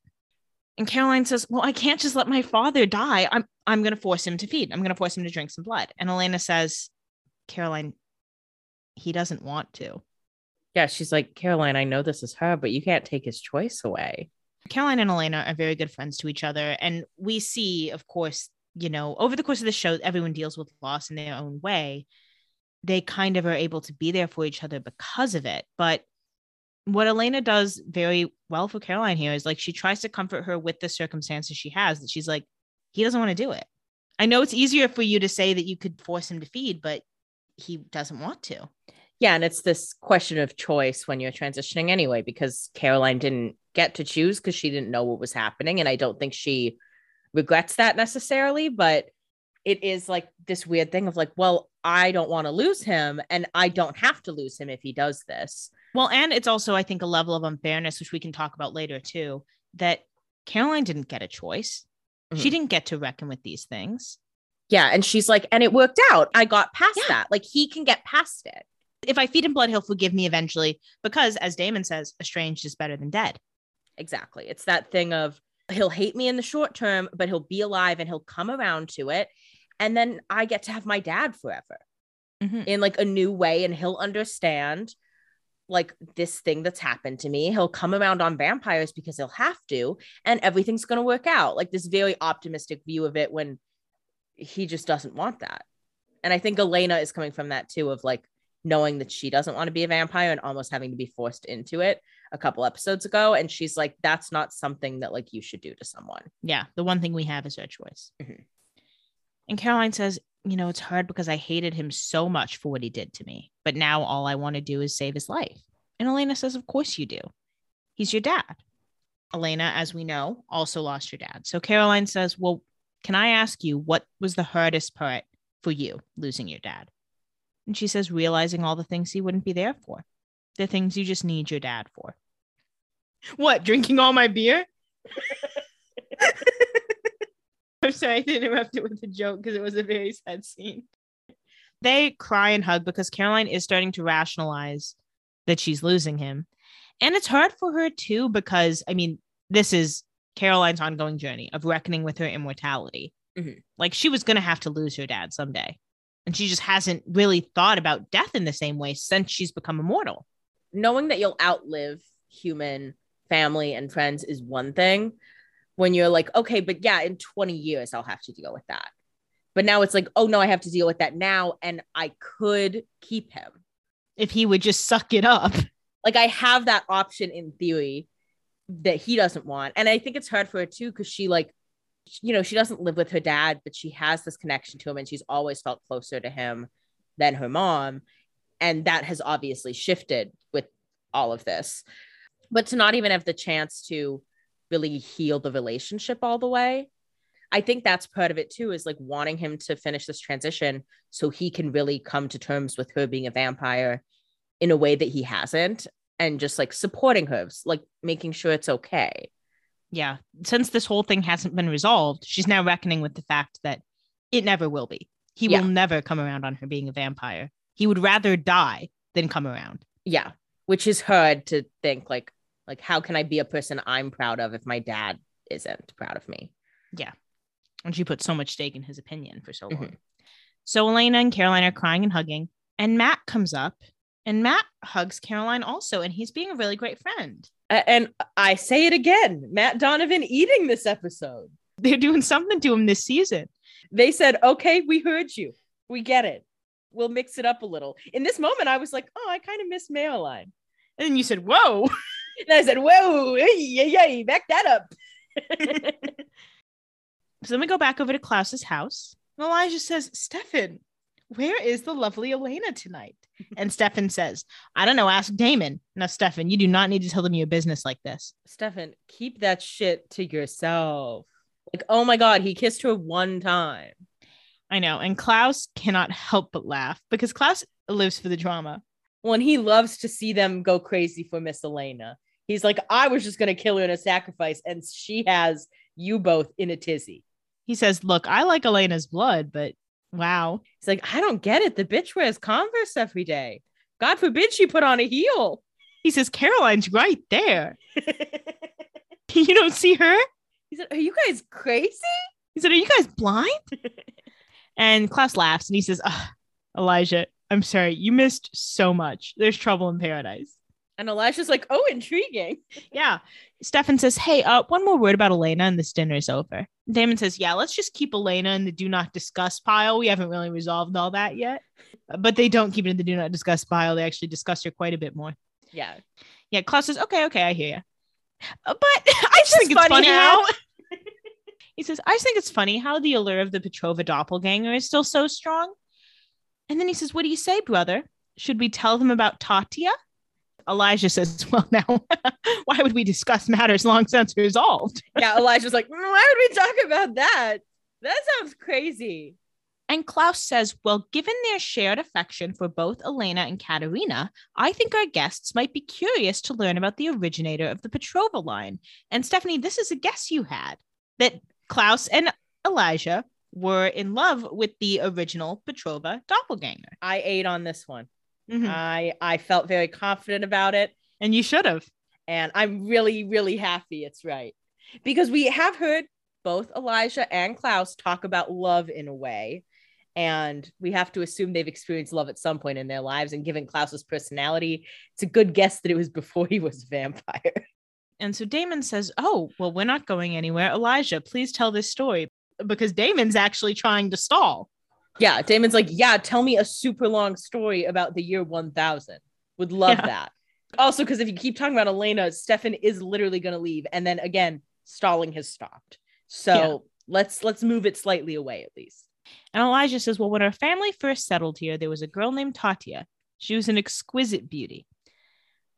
And caroline says well i can't just let my father die. I'm i'm going to force him to feed. I'm going to force him to drink some blood. And elena says caroline he doesn't want to. Yeah. She's like, Caroline, I know this is her, but you can't take his choice away. caroline and elena are very good friends to each other. And we see of course you know over the course of the show everyone deals with loss in their own way they kind of are able to be there for each other because of it but what elena does very well for caroline here is like she tries to comfort her with the circumstances she has that she's like he doesn't want to do it i know it's easier for you to say that you could force him to feed but he doesn't want to Yeah. And it's this question of choice when you're transitioning anyway, because Caroline didn't get to choose because she didn't know what was happening. And I don't think she regrets that necessarily, but it is like this weird thing of like, well, I don't want to lose him and I don't have to lose him if he does this. Well, and it's also, I think, a level of unfairness, which we can talk about later too, that Caroline didn't get a choice. She Mhm. didn't get to reckon with these things. Yeah. And she's like, and it worked out. I got past Yeah. that. Like he can get past it. If I feed him blood, he'll forgive me eventually because, as Damon says, estranged is better than dead. Exactly. It's that thing of he'll hate me in the short term, but he'll be alive and he'll come around to it. And then I get to have my dad forever Mhm. in like a new way and he'll understand like this thing that's happened to me. He'll come around on vampires because he'll have to and everything's going to work out. Like this very optimistic view of it when he just doesn't want that. And I think Elena is coming from that too of like knowing that she doesn't want to be a vampire and almost having to be forced into it a couple episodes ago and she's like that's not something that like you should do to someone. Yeah, the one thing we have is our choice. Mhm. And Caroline says, you know, it's hard because I hated him so much for what he did to me. But now all I want to do is save his life. And Elena says, of course you do. He's your dad. Elena, as we know, also lost your dad. So Caroline says, well, can I ask you what was the hardest part for you losing your dad? And she says, realizing all the things he wouldn't be there for, the things you just need your dad for. What, drinking all my beer? I'm sorry, I interrupted it with a joke because it was a very sad scene. They cry and hug because Caroline is starting to rationalize that she's losing him. And it's hard for her too, because I mean, this is Caroline's ongoing journey of reckoning with her immortality. Mhm. Like she was going to have to lose her dad someday. And she just hasn't really thought about death in the same way since she's become immortal. knowing that you'll outlive human family and friends is one thing. When you're like, okay, but yeah, in 20 years, I'll have to deal with that. But now it's like, oh no, I have to deal with that now. And I could keep him. If he would just suck it up. Like I have that option in theory that he doesn't want. And I think it's hard for her too, because she like, you know, she doesn't live with her dad, but she has this connection to him and she's always felt closer to him than her mom. And that has obviously shifted with all of this. But to not even have the chance to really heal the relationship all the way. I think that's part of it too, is like wanting him to finish this transition so he can really come to terms with her being a vampire in a way that he hasn't and just like supporting her, like making sure it's okay. Yeah. Since this whole thing hasn't been resolved, she's now reckoning with the fact that it never will be. He Yeah. will never come around on her being a vampire. He would rather die than come around. Yeah. Which is hard to think like, like how can I be a person I'm proud of if my dad isn't proud of me? Yeah. And she put so much stake in his opinion for so long. Mhm. So Elena and Caroline are crying and hugging, and Matt comes up, and Matt hugs Caroline also, and he's being a really great friend. And I say it again, Matt Donovan eating this episode. They're doing something to him this season. They said, okay, we heard you. We get it. We'll mix it up a little. In this moment, I was like, oh, I kind of miss Marilyn. And then you said, Whoa. And I said, whoa, yeah, yeah, back that up. So then we go back over to Klaus's house. And Elijah says, Stefan, where is the lovely Elena tonight? And Stefan says, I don't know, ask Damon. Now, Stefan, you do not need to tell them your business like this. Stefan, keep that shit to yourself. Like, oh my God, he kissed her one time. I know. And Klaus cannot help but laugh because Klaus lives for the drama. When he loves to see them go crazy for Miss Elena. He's like, I was just going to kill her in a sacrifice, and she has you both in a tizzy. He says, Look, I like Elena's blood, but wow. He's like, I don't get it. The bitch wears Converse every day. God forbid she put on a heel. He says, Caroline's right there. you don't see her? he said, Are you guys crazy? He said, Are you guys blind? and Klaus laughs and he says, "Ugh, Elijah, I'm sorry. You missed so much. There's trouble in paradise. And Elijah's like, Oh, intriguing. Yeah. Stefan says, Hey, uh, one more word about Elena and this dinner is over. Damon says, Yeah, let's just keep Elena in the do not discuss pile. We haven't really resolved all that yet. Uh, But they don't keep it in the do not discuss pile. They actually discuss her quite a bit more. Yeah. Yeah, Klaus says, Okay, okay, I hear you. but I just think it's funny funny how- how. he says, I just think it's funny how the allure of the Petrova doppelganger is still so strong. And then he says, What do you say, brother? Should we tell them about Tatia? Elijah says, Well, now, why would we discuss matters long since resolved? Yeah. Elijah's like, "Mm, Why would we talk about that? That sounds crazy. And Klaus says, Well, given their shared affection for both Elena and Katerina, I think our guests might be curious to learn about the originator of the Petrova line. And Stephanie, this is a guess you had that Klaus and Elijah were in love with the original Petrova doppelganger. I ate on this one. Mhm. I I felt very confident about it. and you should have. And I'm really, really happy it's right. Because we have heard both Elijah and Klaus talk about love in a way. And we have to assume they've experienced love at some point in their lives. And given Klaus's personality, it's a good guess that it was before he was a vampire. And so Damon says, Oh, well, we're not going anywhere. Elijah, please tell this story because Damon's actually trying to stall. yeah. Damon's like, Yeah, tell me a super long story about the year 1000. Would love Yeah. that. Also, because if you keep talking about Elena, Stefan is literally going to leave. And then again, stalling has stopped. So Yeah. let's let's move it slightly away at least. And Elijah says, Well, when our family first settled here, there was a girl named Tatia. She was an exquisite beauty.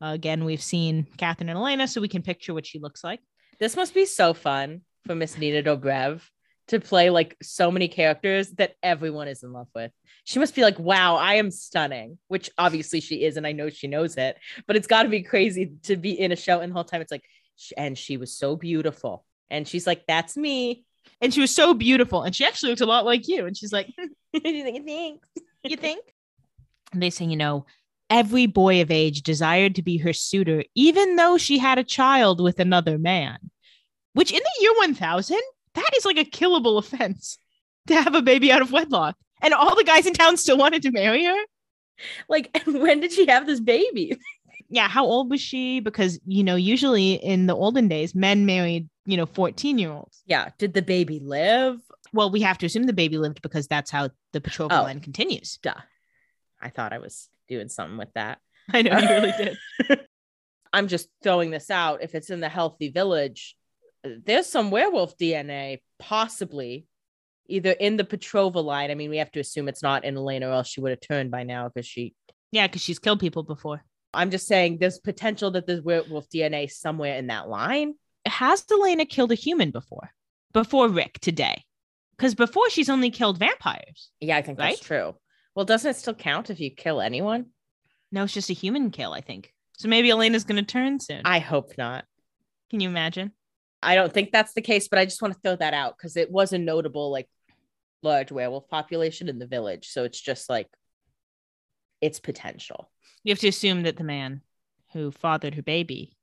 Uh, again, we've seen Katherine and Elena, so we can picture what she looks like. This must be so fun for Miss Nina Dobrev to play like so many characters that everyone is in love with. She must be like, wow, I am stunning, which obviously she is, and I know she knows it, but it's got to be crazy to be in a show and the whole time it's like, and she was so beautiful. And she's like, that's me. And she was so beautiful. And she actually looks a lot like you. And hmm. she's like, you think? You think? And they say, you know, every boy of age desired to be her suitor, even though she had a child with another man. Which in the year 1000, that is like a killable offense to have a baby out of wedlock. And all the guys in town still wanted to marry her. Like, and when did she have this baby? Yeah, how old was she? Because, you know, usually in the olden days, men married, you know, 14 year olds. Yeah. Did the baby live? Well, we have to assume the baby lived because that's how the Petrova Oh. line continues. Duh. I thought I was doing something with that. I know you really did. I'm just throwing this out. If it's in the healthy village, there's some werewolf DNA possibly either in the Petrova line. I mean, we have to assume it's not in Elena, or else she would have turned by now because she. Yeah, because she's killed people before. I'm just saying there's potential that there's werewolf DNA somewhere in that line. Has Elena killed a human before? Before Rick today? Because before she's only killed vampires. Yeah, I think that's true. Well, doesn't it still count if you kill anyone? No, it's just a human kill, I think. So maybe Elena's going to turn soon. I hope not. Can you imagine? I don't think that's the case, but I just want to throw that out because it was a notable, like, large werewolf population in the village. So it's just like it's potential. You have to assume that the man who fathered her baby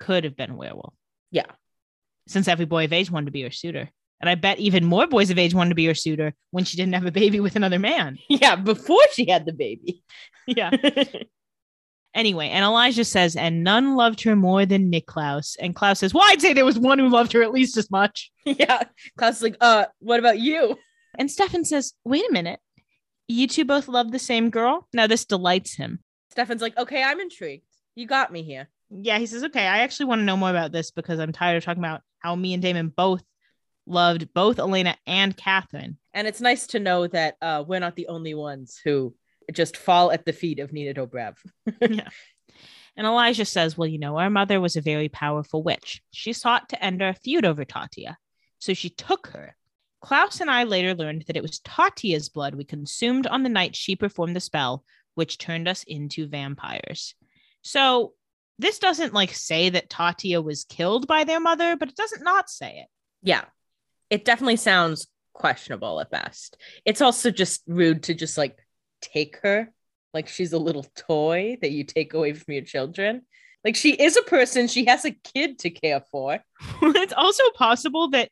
could have been a werewolf. Yeah. Since every boy of age wanted to be her suitor. And I bet even more boys of age wanted to be her suitor when she didn't have a baby with another man. Yeah, before she had the baby. Yeah. Anyway, and Elijah says, and none loved her more than Niklaus. And Klaus says, Well, I'd say there was one who loved her at least as much. yeah. Klaus is like, uh, what about you? And Stefan says, Wait a minute. You two both love the same girl? Now this delights him. Stefan's like, okay, I'm intrigued. You got me here. Yeah, he says, Okay, I actually want to know more about this because I'm tired of talking about how me and Damon both loved both Elena and Katherine. And it's nice to know that uh, we're not the only ones who just fall at the feet of Nina Dobrev. yeah. And Elijah says, Well, you know, our mother was a very powerful witch. She sought to end our feud over Tatia. So she took her. Klaus and I later learned that it was Tatia's blood we consumed on the night she performed the spell, which turned us into vampires. So this doesn't like say that Tatia was killed by their mother, but it doesn't not say it. Yeah. It definitely sounds questionable at best. It's also just rude to just like take her like she's a little toy that you take away from your children. Like she is a person, she has a kid to care for. it's also possible that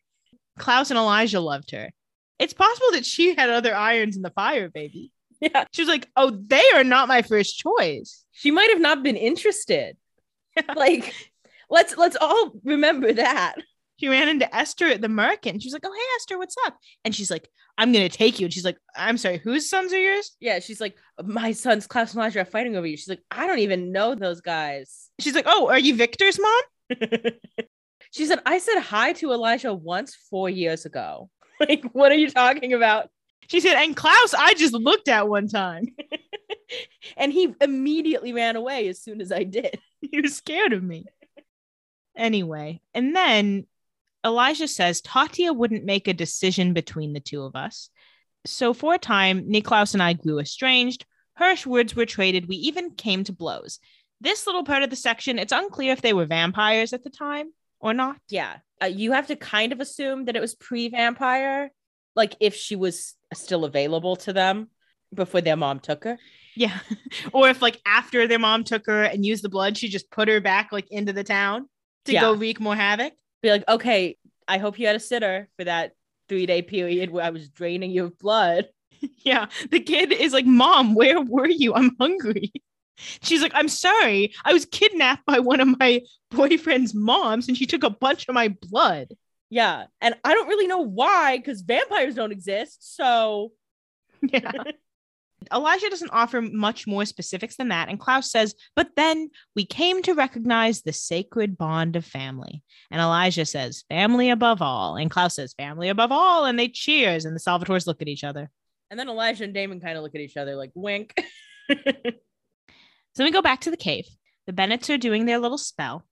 Klaus and Elijah loved her. It's possible that she had other irons in the fire, baby. Yeah. She was like, "Oh, they are not my first choice." She might have not been interested. like let's let's all remember that. She ran into Esther at the market. She was like, "Oh, hey, Esther, what's up?" And she's like, "I'm gonna take you." And she's like, "I'm sorry, whose sons are yours?" Yeah, she's like, my sons, Klaus and Elijah, are fighting over you. She's like, I don't even know those guys. She's like, "Oh, are you Victor's mom?" she said, I said hi to Elijah once four years ago. Like, what are you talking about? She said, "And Klaus, I just looked at one time. And he immediately ran away as soon as I did. he was scared of me." Anyway, and then Elijah says Tatia wouldn't make a decision between the two of us. So for a time, Niklaus and I grew estranged. Harsh words were traded. We even came to blows. This little part of the section, it's unclear if they were vampires at the time or not. Yeah. Uh, you have to kind of assume that it was pre vampire, like if she was still available to them before their mom took her. Yeah. or if like after their mom took her and used the blood, she just put her back like into the town to Yeah. go wreak more havoc. Be like, okay, I hope you had a sitter for that three day period where I was draining you of blood. Yeah. The kid is like, Mom, where were you? I'm hungry. She's like, I'm sorry. I was kidnapped by one of my boyfriend's moms and she took a bunch of my blood. Yeah. And I don't really know why, because vampires don't exist. So Yeah. Elijah doesn't offer much more specifics than that. And Klaus says, but then we came to recognize the sacred bond of family. And Elijah says, family above all. And Klaus says, family above all. And they cheers. And the Salvatores look at each other. And then Elijah and Damon kind of look at each other like wink. So we go back to the cave. The Bennetts are doing their little spell.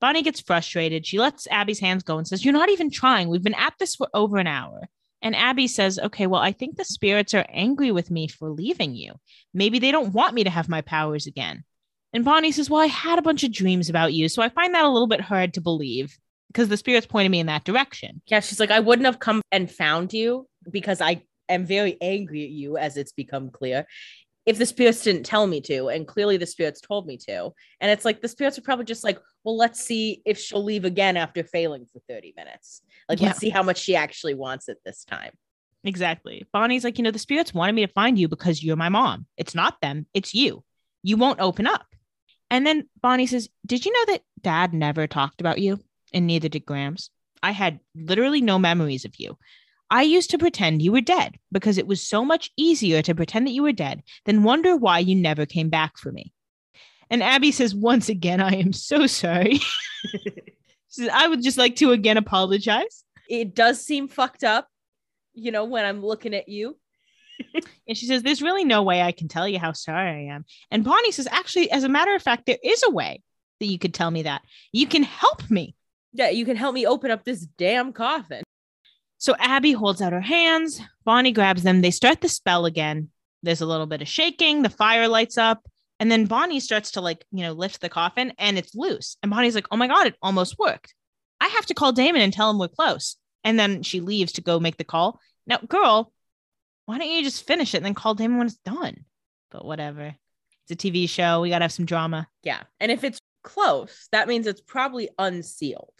Bonnie gets frustrated. She lets Abby's hands go and says, You're not even trying. We've been at this for over an hour. And Abby says, Okay, well, I think the spirits are angry with me for leaving you. Maybe they don't want me to have my powers again. And Bonnie says, Well, I had a bunch of dreams about you. So I find that a little bit hard to believe because the spirits pointed me in that direction. yeah, she's like, I wouldn't have come and found you because I am very angry at you, as it's become clear. If the spirits didn't tell me to, and clearly the spirits told me to. And it's like the spirits are probably just like, well, let's see if she'll leave again after failing for 30 minutes. Like, Yeah. let's see how much she actually wants it this time. Exactly. Bonnie's like, You know, the spirits wanted me to find you because you're my mom. It's not them, it's you. You won't open up. And then Bonnie says, Did you know that dad never talked about you? And neither did Grams. I had literally no memories of you. I used to pretend you were dead because it was so much easier to pretend that you were dead than wonder why you never came back for me. And Abby says, Once again, I am so sorry. she says, I would just like to again apologize. It does seem fucked up, you know, when I'm looking at you. And she says, There's really no way I can tell you how sorry I am. And Bonnie says, Actually, as a matter of fact, there is a way that you could tell me that. You can help me. Yeah, you can help me open up this damn coffin. So Abby holds out her hands. Bonnie grabs them. They start the spell again. There's a little bit of shaking. The fire lights up. And then Bonnie starts to like, you know, lift the coffin and it's loose. And Bonnie's like, oh my God, it almost worked. I have to call Damon and tell him we're close. And then she leaves to go make the call. Now, girl, why don't you just finish it and then call Damon when it's done? But whatever. It's a TV show. We got to have some drama. Yeah. And if it's close, that means it's probably unsealed.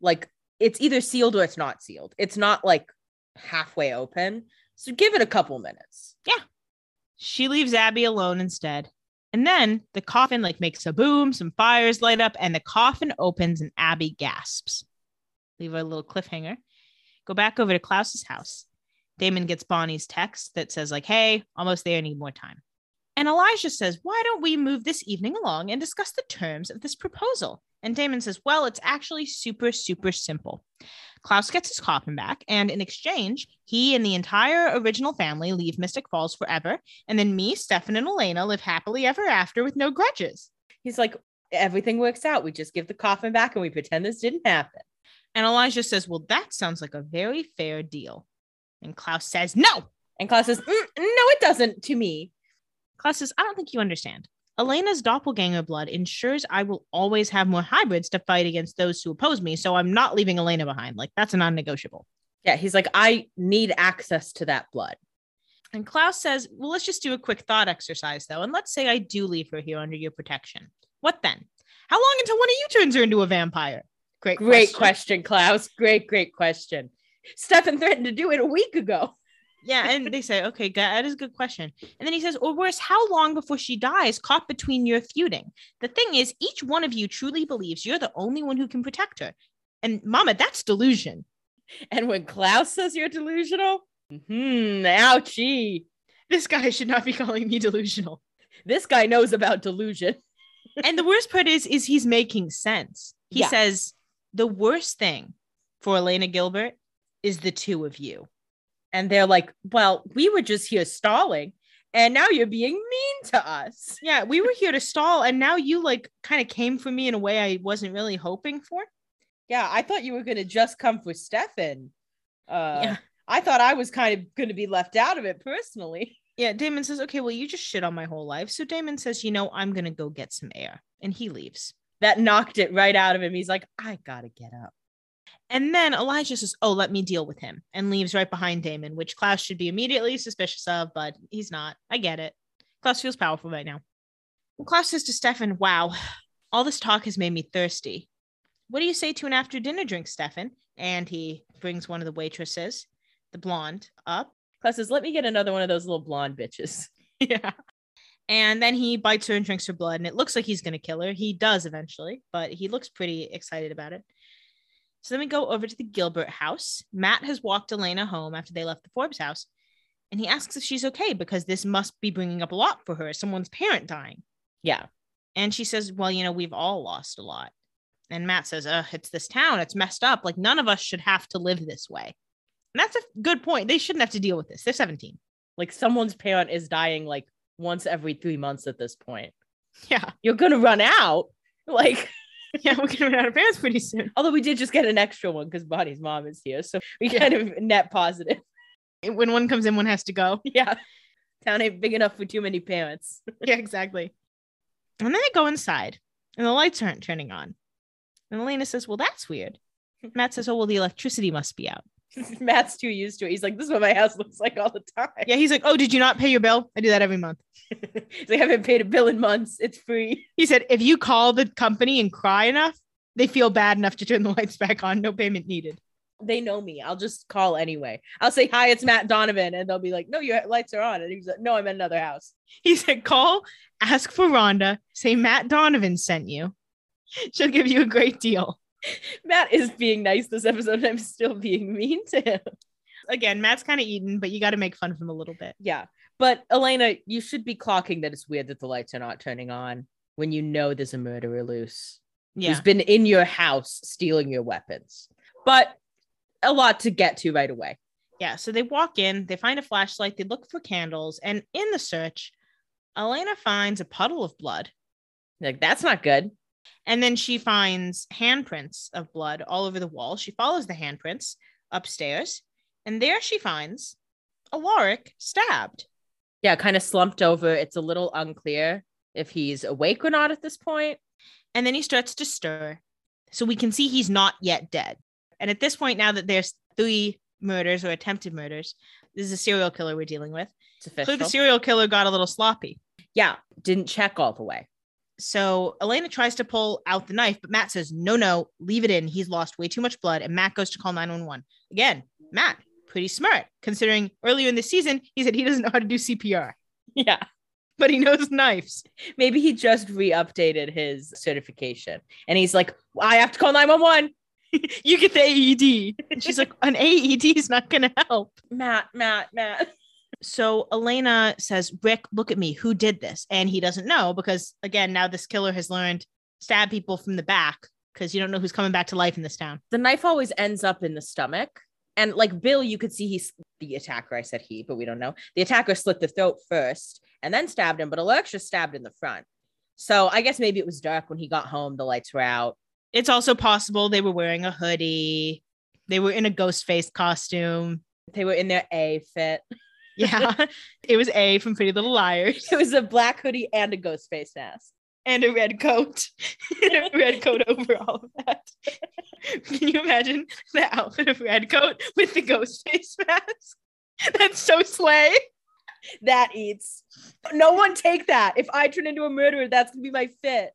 Like it's either sealed or it's not sealed. It's not like halfway open. So give it a couple minutes. Yeah. She leaves Abby alone instead. And then the coffin like makes a boom, some fires light up, and the coffin opens and Abby gasps. Leave a little cliffhanger. Go back over to Klaus's house. Damon gets Bonnie's text that says, like, hey, almost there, need more time. And Elijah says, why don't we move this evening along and discuss the terms of this proposal? And Damon says, well, it's actually super, super simple. Klaus gets his coffin back, and in exchange, he and the entire original family leave Mystic Falls forever. And then me, Stefan, and Elena live happily ever after with no grudges. He's like, everything works out. We just give the coffin back and we pretend this didn't happen. And Elijah says, well, that sounds like a very fair deal. And Klaus says, no. And Klaus says, "Mm, no, it doesn't to me. Klaus says, I don't think you understand. Elena's doppelganger blood ensures I will always have more hybrids to fight against those who oppose me. So I'm not leaving Elena behind. Like, that's a non negotiable. Yeah, he's like, I need access to that blood. And Klaus says, Well, let's just do a quick thought exercise, though. And let's say I do leave her here under your protection. What then? How long until one of you turns her into a vampire? Great, Great question, Klaus. Great, great question. Stefan threatened to do it a week ago. Yeah, and they say, okay, that is a good question. And then he says, or worse, how long before she dies, caught between your feuding? The thing is, each one of you truly believes you're the only one who can protect her. And Mama, that's delusion. And when Klaus says you're delusional, hmm, ouchie. This guy should not be calling me delusional. This guy knows about delusion. and the worst part is, is he's making sense. He Yeah. says the worst thing for Elena Gilbert is the two of you. And they're like, well, we were just here stalling, and now you're being mean to us. Yeah, we were here to stall, and now you like kind of came for me in a way I wasn't really hoping for. Yeah, I thought you were going to just come for Stefan. Uh, Yeah. I thought I was kind of going to be left out of it personally. Yeah, Damon says, okay, well, you just shit on my whole life. So Damon says, you know, I'm going to go get some air. And he leaves. That knocked it right out of him. He's like, I got to get up. And then Elijah says, oh, let me deal with him and leaves right behind Damon, which Klaus should be immediately suspicious of, but he's not. I get it. Klaus feels powerful right now. Klaus says to Stefan, wow, all this talk has made me thirsty. What do you say to an after dinner drink, Stefan? And he brings one of the waitresses, the blonde, up. Klaus says, let me get another one of those little blonde bitches. Yeah. And then he bites her and drinks her blood, and it looks like he's going to kill her. He does eventually, but he looks pretty excited about it. So then we go over to the Gilbert house. Matt has walked Elena home after they left the Forbes house, and he asks if she's okay because this must be bringing up a lot for her someone's parent dying. Yeah. And she says, Well, you know, we've all lost a lot. And Matt says, Ugh, it's this town. It's messed up. Like, none of us should have to live this way. And that's a good point. They shouldn't have to deal with this. They're 17. Like someone's parent is dying like once every three months at this point. Yeah. You're going to run out. Like, Yeah, we're to run out of pants pretty soon. although we did just get an extra one because Bonnie's mom is here. So we Yeah. kind of net positive. when one comes in, one has to go. yeah. Town ain't big enough for too many parents. Yeah, exactly. And then they go inside, and the lights aren't turning on. And Elena says, Well, that's weird. Matt says, Oh, well, the electricity must be out. Matt's too used to it. He's like, this is what my house looks like all the time. Yeah, he's like, Oh, did you not pay your bill? I do that every month. He's like, I haven't paid a bill in months. It's free. He said, If you call the company and cry enough, they feel bad enough to turn the lights back on. No payment needed. They know me. I'll just call anyway. I'll say, Hi, it's Matt Donovan. And they'll be like, No, your lights are on. And he's like, No, I'm in another house. He said, call, ask for Rhonda, say Matt Donovan sent you. She'll give you a great deal. Matt is being nice this episode. and I'm still being mean to him. Again, Matt's kind of eaten, but you got to make fun of him a little bit. Yeah. But Elena, you should be clocking that it's weird that the lights are not turning on when you know there's a murderer loose Yeah. who's been in your house stealing your weapons. But a lot to get to right away. Yeah. So they walk in, they find a flashlight, they look for candles, and in the search, Elena finds a puddle of blood. Like, that's not good. And then she finds handprints of blood all over the wall. She follows the handprints upstairs, and there she finds a Alaric stabbed. Yeah, kind of slumped over. It's a little unclear if he's awake or not at this point. And then he starts to stir. So we can see he's not yet dead. And at this point, now that there's three murders or attempted murders, this is a serial killer we're dealing with. It's So the serial killer got a little sloppy. yeah, didn't check all the way. So Elena tries to pull out the knife, but Matt says, no, no, leave it in. He's lost way too much blood. And Matt goes to call 911. Again, Matt, pretty smart, considering earlier in the season, he said he doesn't know how to do CPR, Yeah. but he knows knives. Maybe he just re updated his certification and he's like, I have to call 911. you get the AED. And she's like, an AED is not going to help. Matt, Matt, Matt. So Elena says, Rick, look at me. Who did this? And he doesn't know because, again, now this killer has learned stab people from the back because you don't know who's coming back to life in this town. The knife always ends up in the stomach. And like Bill, you could see he's the attacker. I said he, but we don't know. The attacker slit the throat first and then stabbed him, but Alexia stabbed in the front. So I guess maybe it was dark when he got home. The lights were out. It's also possible they were wearing a hoodie. They were in a ghost face costume. They were in their A fit. Yeah, it was A from Pretty Little Liars It was a black hoodie and a ghost face mask. and a red coat, and a red coat over all of that. Can you imagine the outfit of red coat with the ghost face mask? That's so slay. That eats. No one take that. If I turn into a murderer, that's gonna be my fit.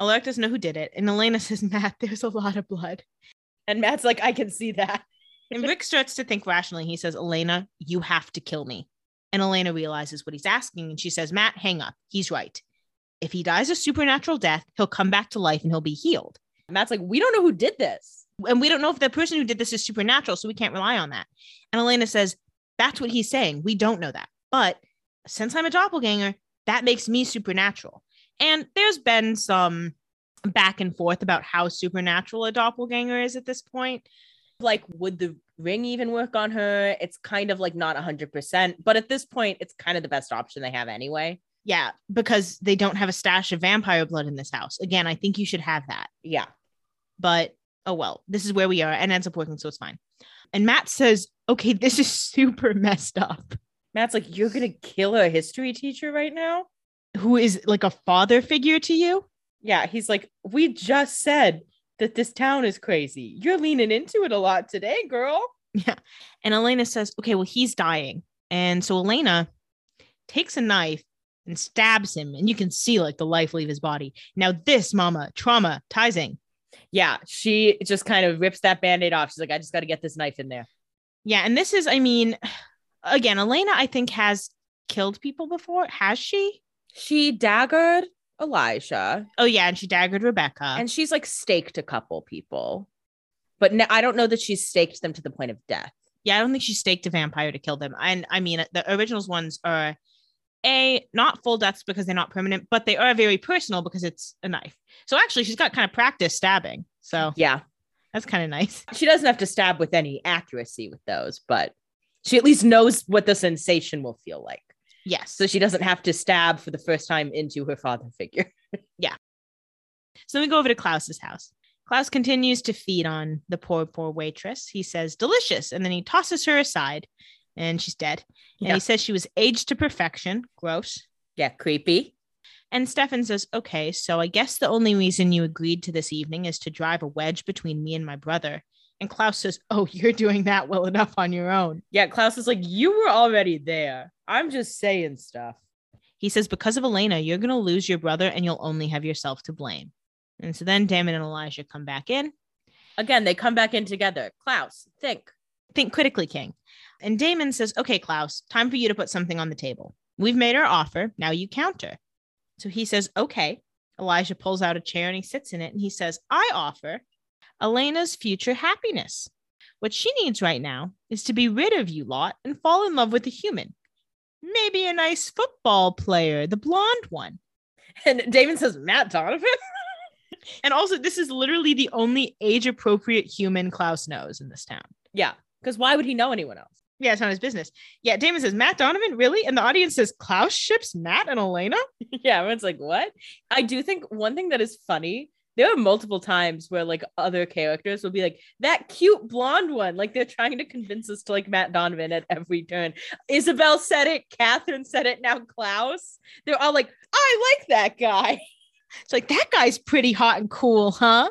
Alec doesn't know who did it, and Elena says, "Matt, there's a lot of blood." And Matt's like, I can see that. And Rick starts to think rationally. He says, Elena, you have to kill me. And Elena realizes what he's asking. And she says, Matt, hang up. He's right. If he dies a supernatural death, he'll come back to life and he'll be healed. Matt's like, we don't know who did this. And we don't know if the person who did this is supernatural. So we can't rely on that. And Elena says, That's what he's saying. We don't know that. But since I'm a doppelganger, that makes me supernatural. And there's been some back and forth about how supernatural a doppelganger is at this point. Like, would the ring even work on her? It's kind of like not 100%, but at this point, it's kind of the best option they have anyway. Yeah, because they don't have a stash of vampire blood in this house. Again, I think you should have that. Yeah. But oh well, this is where we are and ends up working, so it's fine. And Matt says, okay, this is super messed up. Matt's like, you're going to kill a history teacher right now? Who is like a father figure to you? Yeah. He's like, we just said that this town is crazy. You're leaning into it a lot today, girl. Yeah. And Elena says, okay, well, he's dying. And so Elena takes a knife and stabs him, and you can see like the life leave his body. Now, this mama, traumatizing. Yeah. She just kind of rips that band aid off. She's like, I just got to get this knife in there. Yeah. And this is, I mean, again, Elena, I think, has killed people before. Has she? She daggered Elijah Oh, yeah. And she daggered Rebekah. and she's like staked a couple people. But no, I don't know that she's staked them to the point of death. yeah, I don't think she staked a vampire to kill them. And I mean, the originals ones are a not full deaths because they're not permanent, but they are very personal because it's a knife. So actually, she's got kind of practice stabbing. So Yeah. that's kind of nice. She doesn't have to stab with any accuracy with those, but she at least knows what the sensation will feel like. Yes. So she doesn't have to stab for the first time into her father figure. Yeah. So then we go over to Klaus's house. Klaus continues to feed on the poor, poor waitress. He says, delicious. And then he tosses her aside and she's dead. And Yeah. he says she was aged to perfection. Gross. Yeah, creepy. And Stefan says, okay, so I guess the only reason you agreed to this evening is to drive a wedge between me and my brother. And Klaus says, oh, you're doing that well enough on your own. Yeah, Klaus is like, you were already there. I'm just saying stuff. He says, because of Elena, you're going to lose your brother and you'll only have yourself to blame. And so then Damon and Elijah come back in. Again, they come back in together. Klaus, think. Think critically, King. And Damon says, Okay, Klaus, time for you to put something on the table. We've made our offer. Now you counter. So he says, Okay. Elijah pulls out a chair and he sits in it and he says, I offer Elena's future happiness. What she needs right now is to be rid of you lot and fall in love with a human. Maybe a nice football player, the blonde one. And Damon says, Matt Donovan? And also, this is literally the only age appropriate human Klaus knows in this town. yeah. Because why would he know anyone else? Yeah, it's not his business. Yeah, Damon says, Matt Donovan, really? And the audience says, Klaus ships Matt and Elena? yeah, everyone's like, what? I do think one thing that is funny, there are multiple times where like other characters will be like, that cute blonde one. Like they're trying to convince us to like Matt Donovan at every turn. Isobel said it, Katherine said it, now Klaus. They're all like, I like that guy. It's like, that guy's pretty hot and cool, huh?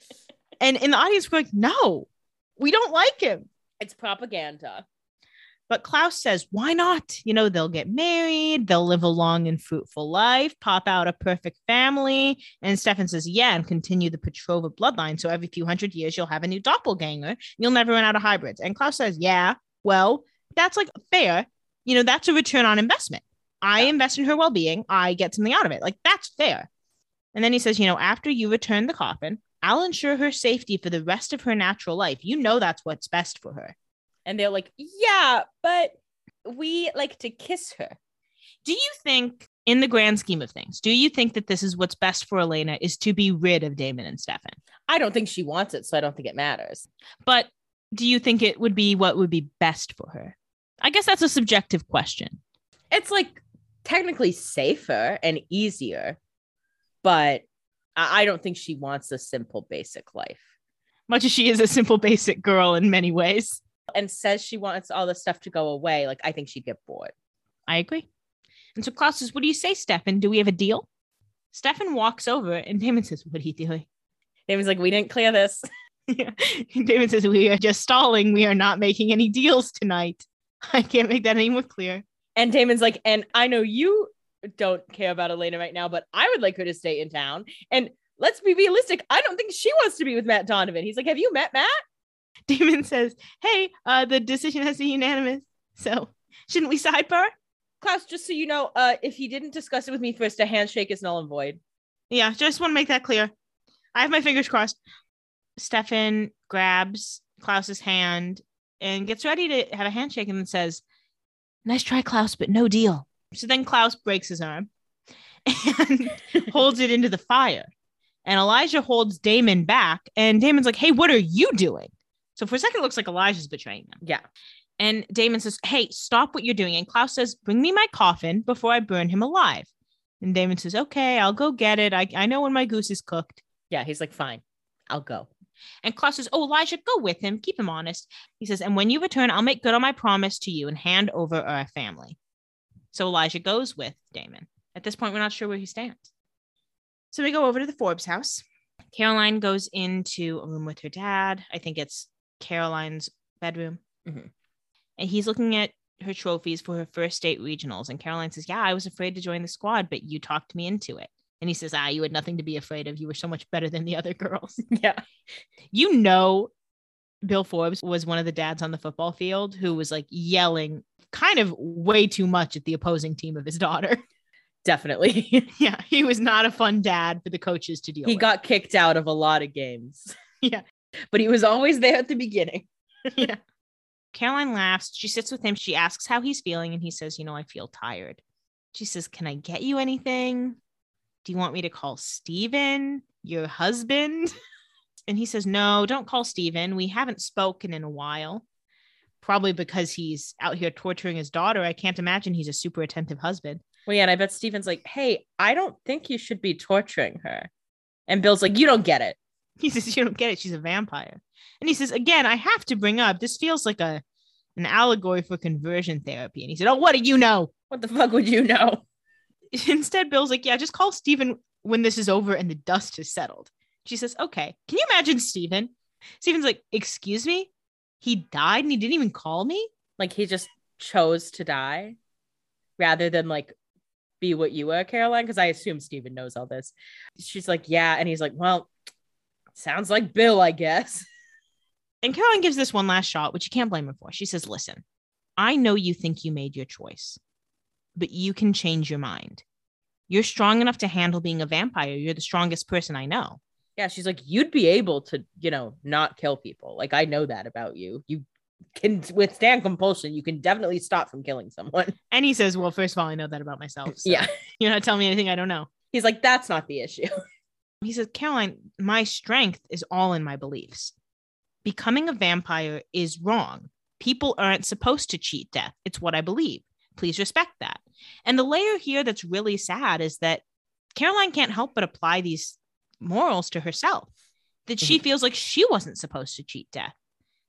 And in the audience, we're like, no, we don't like him. It's propaganda. But Klaus says, why not? You know, they'll get married, they'll live a long and fruitful life, pop out a perfect family. And Stefan says, yeah, and continue the Petrova bloodline. So every few hundred years, you'll have a new doppelganger. You'll never run out of hybrids. And Klaus says, yeah, well, that's like fair. You know, that's a return on investment. I invest in her well being, I get something out of it. Like, that's fair. And then he says, you know, after you return the coffin, I'll ensure her safety for the rest of her natural life. You know, that's what's best for her. And they're like, yeah, but we like to kiss her. Do you think, in the grand scheme of things, do you think that this is what's best for Elena is to be rid of Damon and Stefan? I don't think she wants it, so I don't think it matters. But do you think it would be what would be best for her? I guess that's a subjective question. It's like technically safer and easier, but I I don't think she wants a simple, basic life. Much as she is a simple, basic girl in many ways. And says she wants all this stuff to go away. Like, I think she'd get bored. I agree. And so Klaus says, What do you say, Stefan? Do we have a deal? Stefan walks over and Damon says, What are you doing? Damon's like, we didn't clear this. Yeah. Damon says, We are just stalling. We are not making any deals tonight. I can't make that any more clear. And Damon's like, and I know you don't care about Elena right now, but I would like her to stay in town. And let's be realistic. I don't think she wants to be with Matt Donovan. He's like, have you met Matt? Damon says, Hey, uh, the decision has to be unanimous. So shouldn't we sidebar? Klaus, just so you know, uh, if he didn't discuss it with me first, a handshake is null and void. Yeah, just want to make that clear. I have my fingers crossed. Stefan grabs Klaus's hand and gets ready to have a handshake and then says, Nice try, Klaus, but no deal. So then Klaus breaks his arm and holds it into the fire. And Elijah holds Damon back. And Damon's like, Hey, what are you doing? So for a second, it looks like Elijah's betraying them. Yeah. And Damon says, Hey, stop what you're doing. And Klaus says, Bring me my coffin before I burn him alive. And Damon says, Okay, I'll go get it. I, I know when my goose is cooked. Yeah. He's like, fine, I'll go. And Klaus says, Oh, Elijah, go with him. Keep him honest. He says, And when you return, I'll make good on my promise to you and hand over our family. So Elijah goes with Damon. At this point, we're not sure where he stands. So we go over to the Forbes house. Caroline goes into a room with her dad. I think it's Caroline's bedroom. Mhm. And he's looking at her trophies for her first state regionals. And Caroline says, Yeah, I was afraid to join the squad, but you talked me into it. And he says, Ah, you had nothing to be afraid of. You were so much better than the other girls. Yeah. you know, Bill Forbes was one of the dads on the football field who was like yelling kind of way too much at the opposing team of his daughter. Definitely. yeah, he was not a fun dad for the coaches to deal he with. got kicked out of a lot of games. Yeah. But he was always there at the beginning. yeah. Caroline laughs. She sits with him. She asks how he's feeling, and he says, You know, I feel tired. She says, Can I get you anything? Do you want me to call Steven, your husband? And he says, No, don't call Steven. We haven't spoken in a while. Probably because he's out here torturing his daughter. I can't imagine he's a super attentive husband. Well, yeah, and I bet Steven's like, hey, I don't think you should be torturing her. And Bill's like, you don't get it. He says, You don't get it. She's a vampire. And he says, Again, I have to bring up this feels like a an allegory for conversion therapy. And he said, Oh, what do you know? What the fuck would you know? Instead, Bill's like, Yeah, just call Steven when this is over and the dust has settled. She says, Okay. Can you imagine Steven? Steven's like, Excuse me? He died and he didn't even call me? Like he just chose to die rather than like be what you were, Caroline. Because I assume Steven knows all this. She's like, yeah. And he's like, well, Sounds like Bill, I guess. And Caroline gives this one last shot, which you can't blame her for. She says, Listen, I know you think you made your choice, but you can change your mind. You're strong enough to handle being a vampire. You're the strongest person I know. Yeah, she's like, you'd be able to, you know, not kill people. Like, I know that about you. You can withstand compulsion. You can definitely stop from killing someone. And he says, Well, first of all, I know that about myself. so Yeah. You're not telling me anything I don't know. He's like, that's not the issue. He says, Caroline, my strength is all in my beliefs. Becoming a vampire is wrong. People aren't supposed to cheat death. It's what I believe. Please respect that. And the layer here that's really sad is that Caroline can't help but apply these morals to herself. That she mm-hmm. feels like she wasn't supposed to cheat death.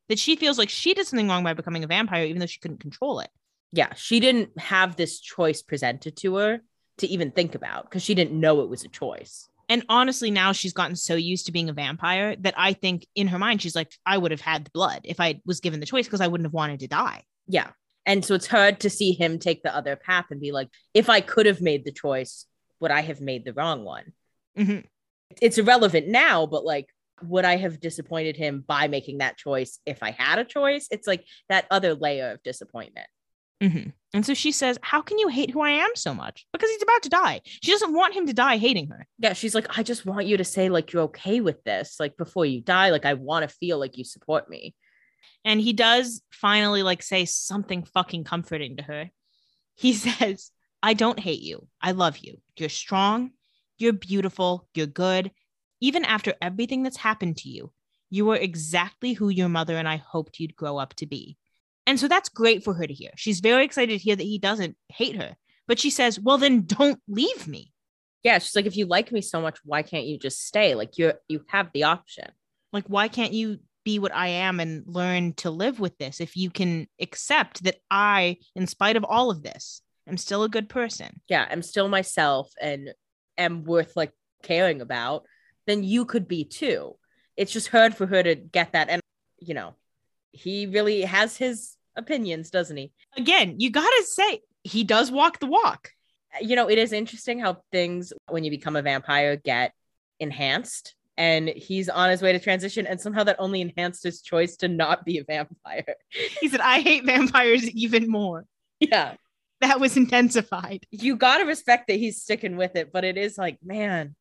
That she feels like she did something wrong by becoming a vampire, even though she couldn't control it. Yeah, she didn't have this choice presented to her to even think about because she didn't know it was a choice. And honestly, now she's gotten so used to being a vampire that I think in her mind, she's like, I would have had the blood if I was given the choice because I wouldn't have wanted to die. Yeah. And so it's hard to see him take the other path and be like, if I could have made the choice, would I have made the wrong one? Mhm. It's irrelevant now, but like, would I have disappointed him by making that choice if I had a choice? It's like that other layer of disappointment. Mhm. And so she says, How can you hate who I am so much? Because he's about to die. She doesn't want him to die hating her. Yeah, she's like, I just want you to say like you're okay with this, like before you die. Like I want to feel like you support me. And he does finally like say something fucking comforting to her. He says, I don't hate you. I love you. You're strong. You're beautiful. You're good. Even after everything that's happened to you, you are exactly who your mother and I hoped you'd grow up to be. And so that's great for her to hear. She's very excited to hear that he doesn't hate her. But she says, Well, then don't leave me. Yeah, she's like, if you like me so much, why can't you just stay? Like you're you have the option. Like, why can't you be what I am and learn to live with this if you can accept that I, in spite of all of this, am still a good person? Yeah, I'm still myself and am worth like caring about, then you could be too. It's just hard for her to get that. And you know, he really has his opinions, doesn't he? Again, you got to say, he does walk the walk. you know, it is interesting how things when you become a vampire get enhanced. And he's on his way to transition, and somehow that only enhanced his choice to not be a vampire. He said, I hate vampires even more. yeah. That was intensified. You gotta respect that he's sticking with it, but it is like, man,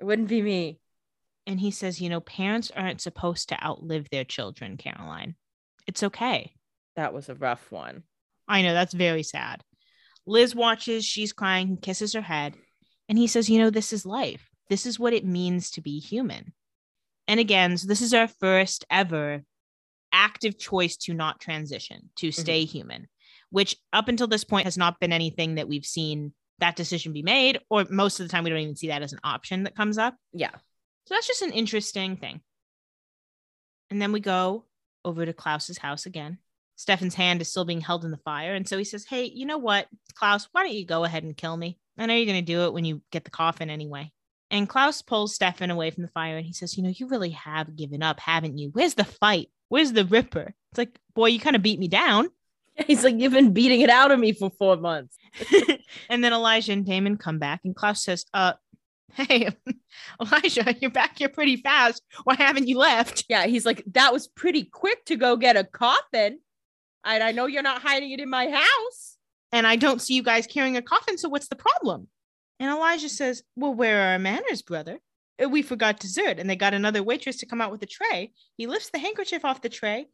it wouldn't be me. And he says, You know, parents aren't supposed to outlive their children, Caroline. It's okay. That was a rough one. I know that's very sad. Liz watches, she's crying, he kisses her head, and he says, You know, this is life. This is what it means to be human. And again, so this is our first ever active choice to not transition, to mm-hmm. stay human, which up until this point has not been anything that we've seen that decision be made, or most of the time we don't even see that as an option that comes up. Yeah. So that's just an interesting thing. And then we go over to Klaus's house again. Stefan's hand is still being held in the fire. And so he says, Hey, you know what, Klaus, why don't you go ahead and kill me? I know you're going to do it when you get the coffin anyway. And Klaus pulls Stefan away from the fire and he says, You know, you really have given up, haven't you? Where's the fight? Where's the Ripper? It's like, Boy, you kind of beat me down. He's like, You've been beating it out of me for four months. and then Elijah and Damon come back and Klaus says, Uh, Hey, Elijah, you're back here pretty fast. Why haven't you left? Yeah, he's like, That was pretty quick to go get a coffin. And I know you're not hiding it in my house. and I don't see you guys carrying a coffin. So what's the problem? And Elijah says, Well, where are our manners, brother? "Uh, We forgot dessert. And they got another waitress to come out with a tray. He lifts the handkerchief off the tray,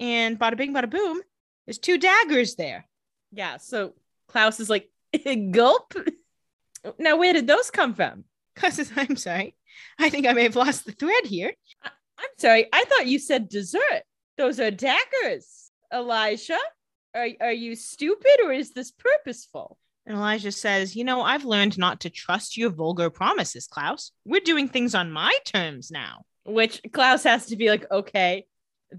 and bada bing, bada boom, there's two daggers there. Yeah, so Klaus is like, Gulp. Now, where did those come from? Cause I'm sorry. I think I may have lost the thread here. I'm sorry, I thought you said dessert. Those are daggers, Elijah. Are, are you stupid or is this purposeful? And Elijah says, You know, I've learned not to trust your vulgar promises, Klaus. We're doing things on my terms now. Which Klaus has to be like, okay,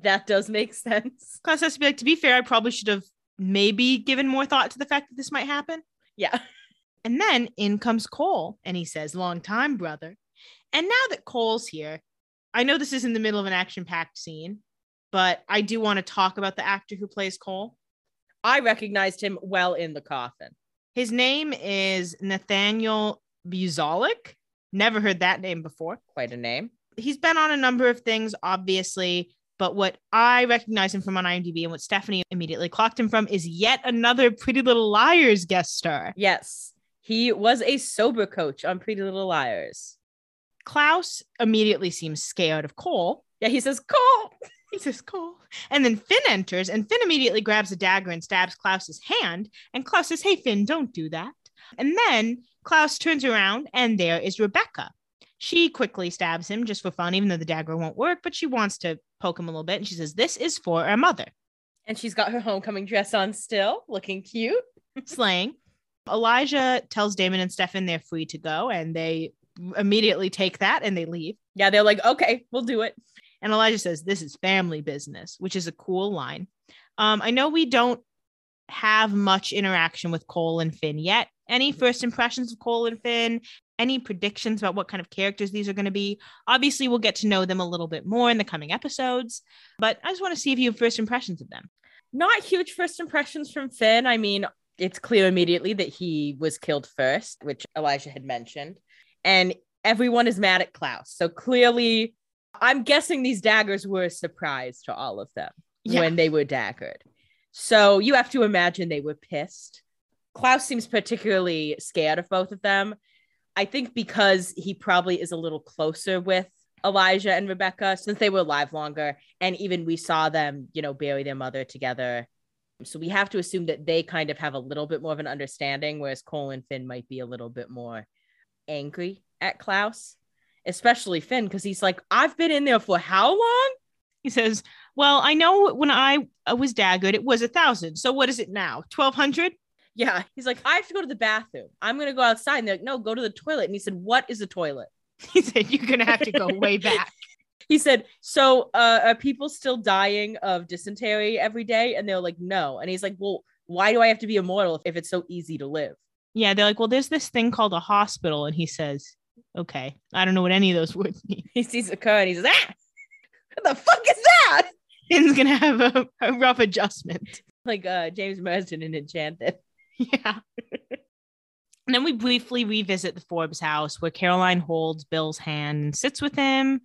that does make sense. Klaus has to be like, To be fair, I probably should have maybe given more thought to the fact that this might happen. Yeah. And then in comes Kol and he says, Long time, brother. And now that Kol's here, I know this is in the middle of an action packed scene, but I do want to talk about the actor who plays Kol. I recognized him well in the coffin. His name is Nathaniel Buzolic. Never heard that name before. Quite a name. He's been on a number of things, obviously, but what I recognize him from on IMDb and what Stephanie immediately clocked him from is yet another Pretty Little Liars guest star. Yes. He was a sober coach on Pretty Little Liars. Klaus immediately seems scared of Kol. Yeah, he says, Kol. He says, Kol. And then Finn enters, and Finn immediately grabs a dagger and stabs Klaus's hand. And Klaus says, Hey, Finn, don't do that. And then Klaus turns around, and there is Rebekah. She quickly stabs him just for fun, even though the dagger won't work, but she wants to poke him a little bit. And she says, This is for our mother. And she's got her homecoming dress on still, looking cute. Slaying. Elijah tells Damon and Stefan they're free to go, and they immediately take that and they leave. Yeah, they're like, okay, we'll do it. And Elijah says, This is family business, which is a cool line. Um, I know we don't have much interaction with Kol and Finn yet. Any first impressions of Kol and Finn? Any predictions about what kind of characters these are going to be? Obviously, we'll get to know them a little bit more in the coming episodes, but I just want to see if you have first impressions of them. Not huge first impressions from Finn. I mean, it's clear immediately that he was killed first, which Elijah had mentioned. And everyone is mad at Klaus. So clearly, I'm guessing these daggers were a surprise to all of them Yeah. when they were daggered. So you have to imagine they were pissed. Klaus seems particularly scared of both of them. I think because he probably is a little closer with Elijah and Rebekah since they were alive longer. And even we saw them, you know, bury their mother together. So we have to assume that they kind of have a little bit more of an understanding, whereas Kol and Finn might be a little bit more angry at Klaus, especially Finn, because he's like, I've been in there for how long? He says, Well, I know when I uh, was daggered, it was a thousand. So what is it now? 1200? Yeah. He's like, I have to go to the bathroom. I'm going to go outside. And they're like, no, go to the toilet. And he said, What is a toilet? He said, You're going to have to go way back. He said, So uh, are people still dying of dysentery every day? And they're like, No. And he's like, Well, why do I have to be immortal if it's so easy to live? Yeah, they're like, Well, there's this thing called a hospital. And he says, Okay, I don't know what any of those words mean. He sees a car and he says, Ah, what the fuck is that? Finn's going to have a, a rough adjustment. Like uh, James Marsden in Enchanted. Yeah. and then we briefly revisit the Forbes house where Caroline holds Bill's hand and sits with him,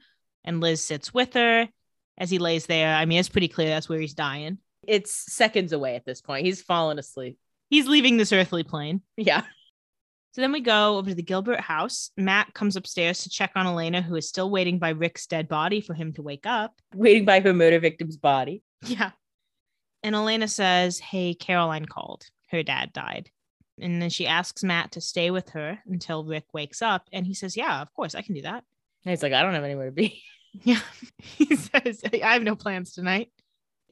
and Liz sits with her as he lays there. I mean, it's pretty clear that's where he's dying. It's seconds away at this point. He's fallen asleep. He's leaving this earthly plane. Yeah. So then we go over to the Gilbert house. Matt comes upstairs to check on Elena, who is still waiting by Rick's dead body for him to wake up. Waiting by her murder victim's body. Yeah. And Elena says, Hey, Caroline called. Her dad died. And then she asks Matt to stay with her until Rick wakes up. And he says, Yeah, of course, I can do that. And he's like, I don't have anywhere to be. Yeah. he says, I have no plans tonight.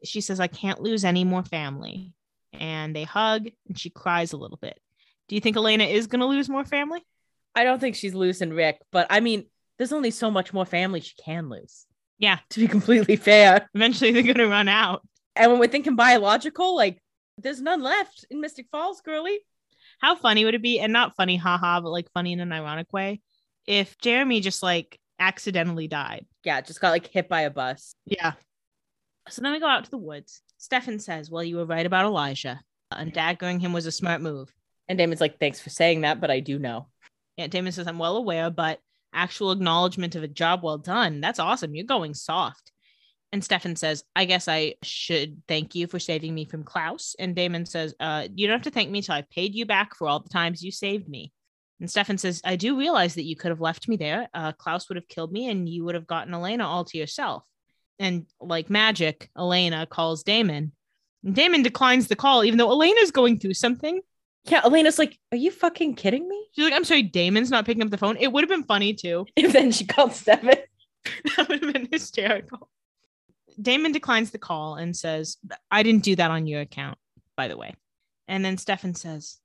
She says, I can't lose any more family. And they hug and she cries a little bit. Do you think Elena is going to lose more family? I don't think she's losing Rick, but I mean, there's only so much more family she can lose. Yeah. To be completely fair. Eventually they're going to run out. And when we're thinking biological, like there's none left in Mystic Falls, girly. How funny would it be? And not funny, haha, but like funny in an ironic way. If Jeremy just like accidentally died. Yeah, just got like hit by a bus. Yeah. So then we go out to the woods. Stefan says, Well, you were right about Elijah. And daggering him was a smart move. And Damon's like, thanks for saying that, but I do know. Yeah, Damon says, I'm well aware, but actual acknowledgement of a job well done. That's awesome. You're going soft. And Stefan says, I guess I should thank you for saving me from Klaus. And Damon says, uh, You don't have to thank me till I've paid you back for all the times you saved me. And Stefan says, I do realize that you could have left me there. Uh, Klaus would have killed me and you would have gotten Elena all to yourself. And like magic, Elena calls Damon. And Damon declines the call, even though Elena's going through something. Yeah, Elena's like, are you fucking kidding me? She's like, I'm sorry, Damon's not picking up the phone. It would have been funny too. If then she called Stefan. that would have been hysterical. Damon declines the call and says, I didn't do that on your account, by the way. And then Stefan says,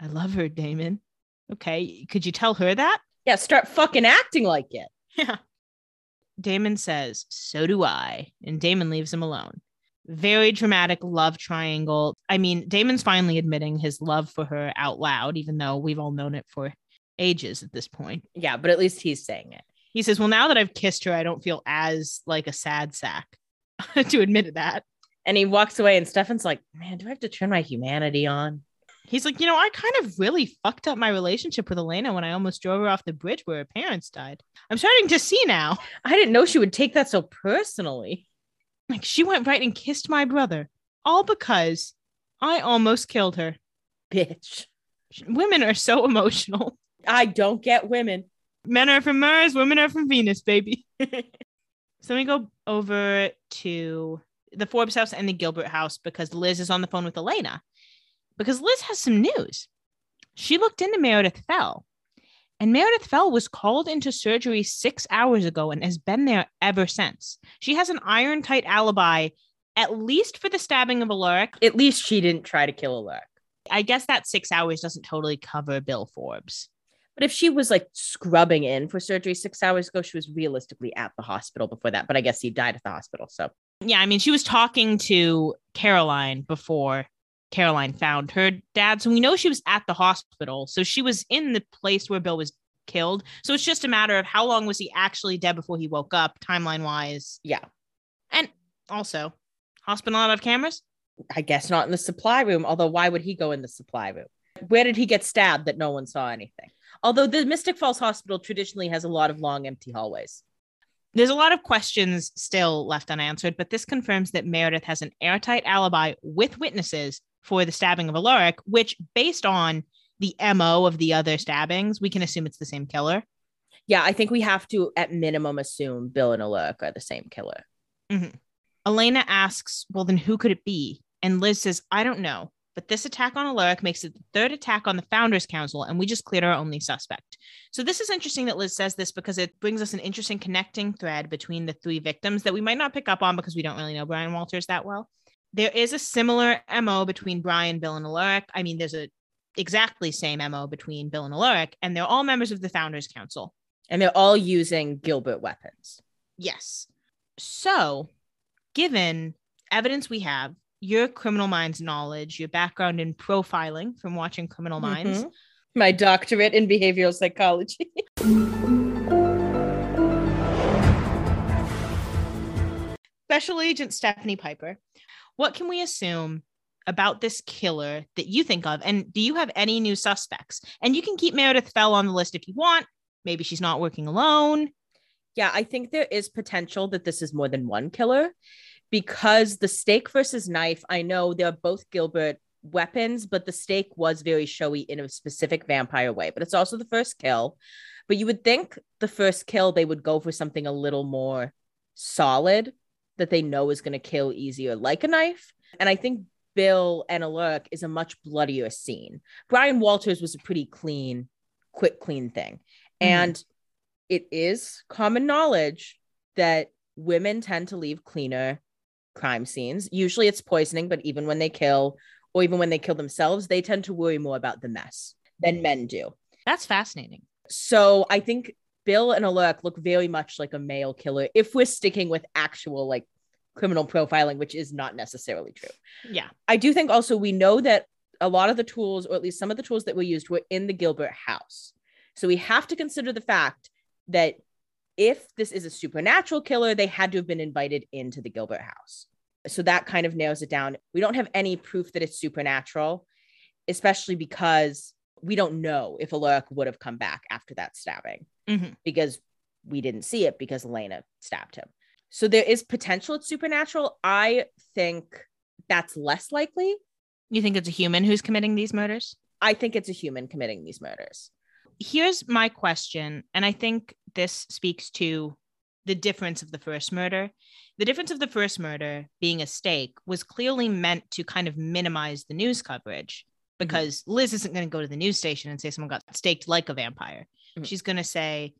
I love her, Damon. Okay. Could you tell her that? Yeah, start fucking acting like it. Yeah. Damon says, So do I. And Damon leaves him alone. Very dramatic love triangle. I mean, Damon's finally admitting his love for her out loud, even though we've all known it for ages at this point. Yeah, but at least he's saying it. He says, Well, now that I've kissed her, I don't feel as like a sad sack to admit that. And he walks away, and Stefan's like, man, do I have to turn my humanity on? He's like, you know, I kind of really fucked up my relationship with Elena when I almost drove her off the bridge where her parents died. I'm starting to see now. I didn't know she would take that so personally. Like, she went right and kissed my brother, all because I almost killed her. Bitch. Women are so emotional. I don't get women. Men are from Mars, women are from Venus, baby. so we go over to the Forbes house and the Gilbert house because Liz is on the phone with Elena. Because Liz has some news. She looked into Meredith Fell, and Meredith Fell was called into surgery six hours ago and has been there ever since. She has an iron tight alibi, at least for the stabbing of Alaric. At least she didn't try to kill Alaric. I guess that six hours doesn't totally cover Bill Forbes. But if she was like scrubbing in for surgery six hours ago, she was realistically at the hospital before that. But I guess he died at the hospital. So Yeah, I mean, she was talking to Caroline before Caroline found her dad. So we know she was at the hospital. So she was in the place where Bill was killed. So it's just a matter of how long was he actually dead before he woke up, timeline wise. yeah, And also, hospital not have cameras? I guess not in the supply room. Although why would he go in the supply room? Where did he get stabbed that no one saw anything? Although the Mystic Falls Hospital traditionally has a lot of long, empty hallways. There's a lot of questions still left unanswered, but this confirms that Meredith has an airtight alibi with witnesses for the stabbing of Alaric, which, based on the MO of the other stabbings, we can assume it's the same killer. Yeah, I think we have to, at minimum, assume Bill and Alaric are the same killer. Mm-hmm. Elena asks, Well, then who could it be? And Liz says, I don't know. But this attack on Alaric makes it the third attack on the Founders Council, and we just cleared our only suspect. So, this is interesting that Liz says this because it brings us an interesting connecting thread between the three victims that we might not pick up on because we don't really know Brian Walters that well. There is a similar MO between Brian, Bill, and Alaric. I mean, there's a exactly same MO between Bill and Alaric, and they're all members of the Founders Council. And they're all using Gilbert weapons. Yes. So, given evidence we have, your criminal minds knowledge, your background in profiling from watching Criminal Minds, Mhm. My doctorate in behavioral psychology. Special Agent Stephanie Piper, what can we assume about this killer that you think of? And do you have any new suspects? And you can keep Meredith Fell on the list if you want. Maybe she's not working alone. yeah, I think there is potential that this is more than one killer because the stake versus knife, I know they're both Gilbert weapons, but the stake was very showy in a specific vampire way. But it's also the first kill. But you would think the first kill, they would go for something a little more solid that they know is going to kill easier, like a knife. And I think Bill and Alaric is a much bloodier scene. Brian Walters was a pretty clean, quick, clean thing. Mhm. And it is common knowledge that women tend to leave cleaner crime scenes. Usually it's poisoning, but even when they kill or even when they kill themselves, they tend to worry more about the mess than men do. That's fascinating. So I think Bill and Alaric look very much like a male killer if we're sticking with actual like criminal profiling, which is not necessarily true. Yeah. I do think also we know that a lot of the tools, or at least some of the tools that were used, were in the Gilbert house. So we have to consider the fact that if this is a supernatural killer, they had to have been invited into the Gilbert house. So that kind of narrows it down. We don't have any proof that it's supernatural, especially because we don't know if Alaric would have come back after that stabbing Mhm. because we didn't see it because Elena stabbed him. So there is potential it's supernatural. I think that's less likely. You think it's a human who's committing these murders? I think it's a human committing these murders. here's my question and i think this speaks to the difference of the first murder the difference of the first murder being a stake was clearly meant to kind of minimize the news coverage because liz isn't going to go to the news station and say someone got staked like a vampire Mhm. she's going to say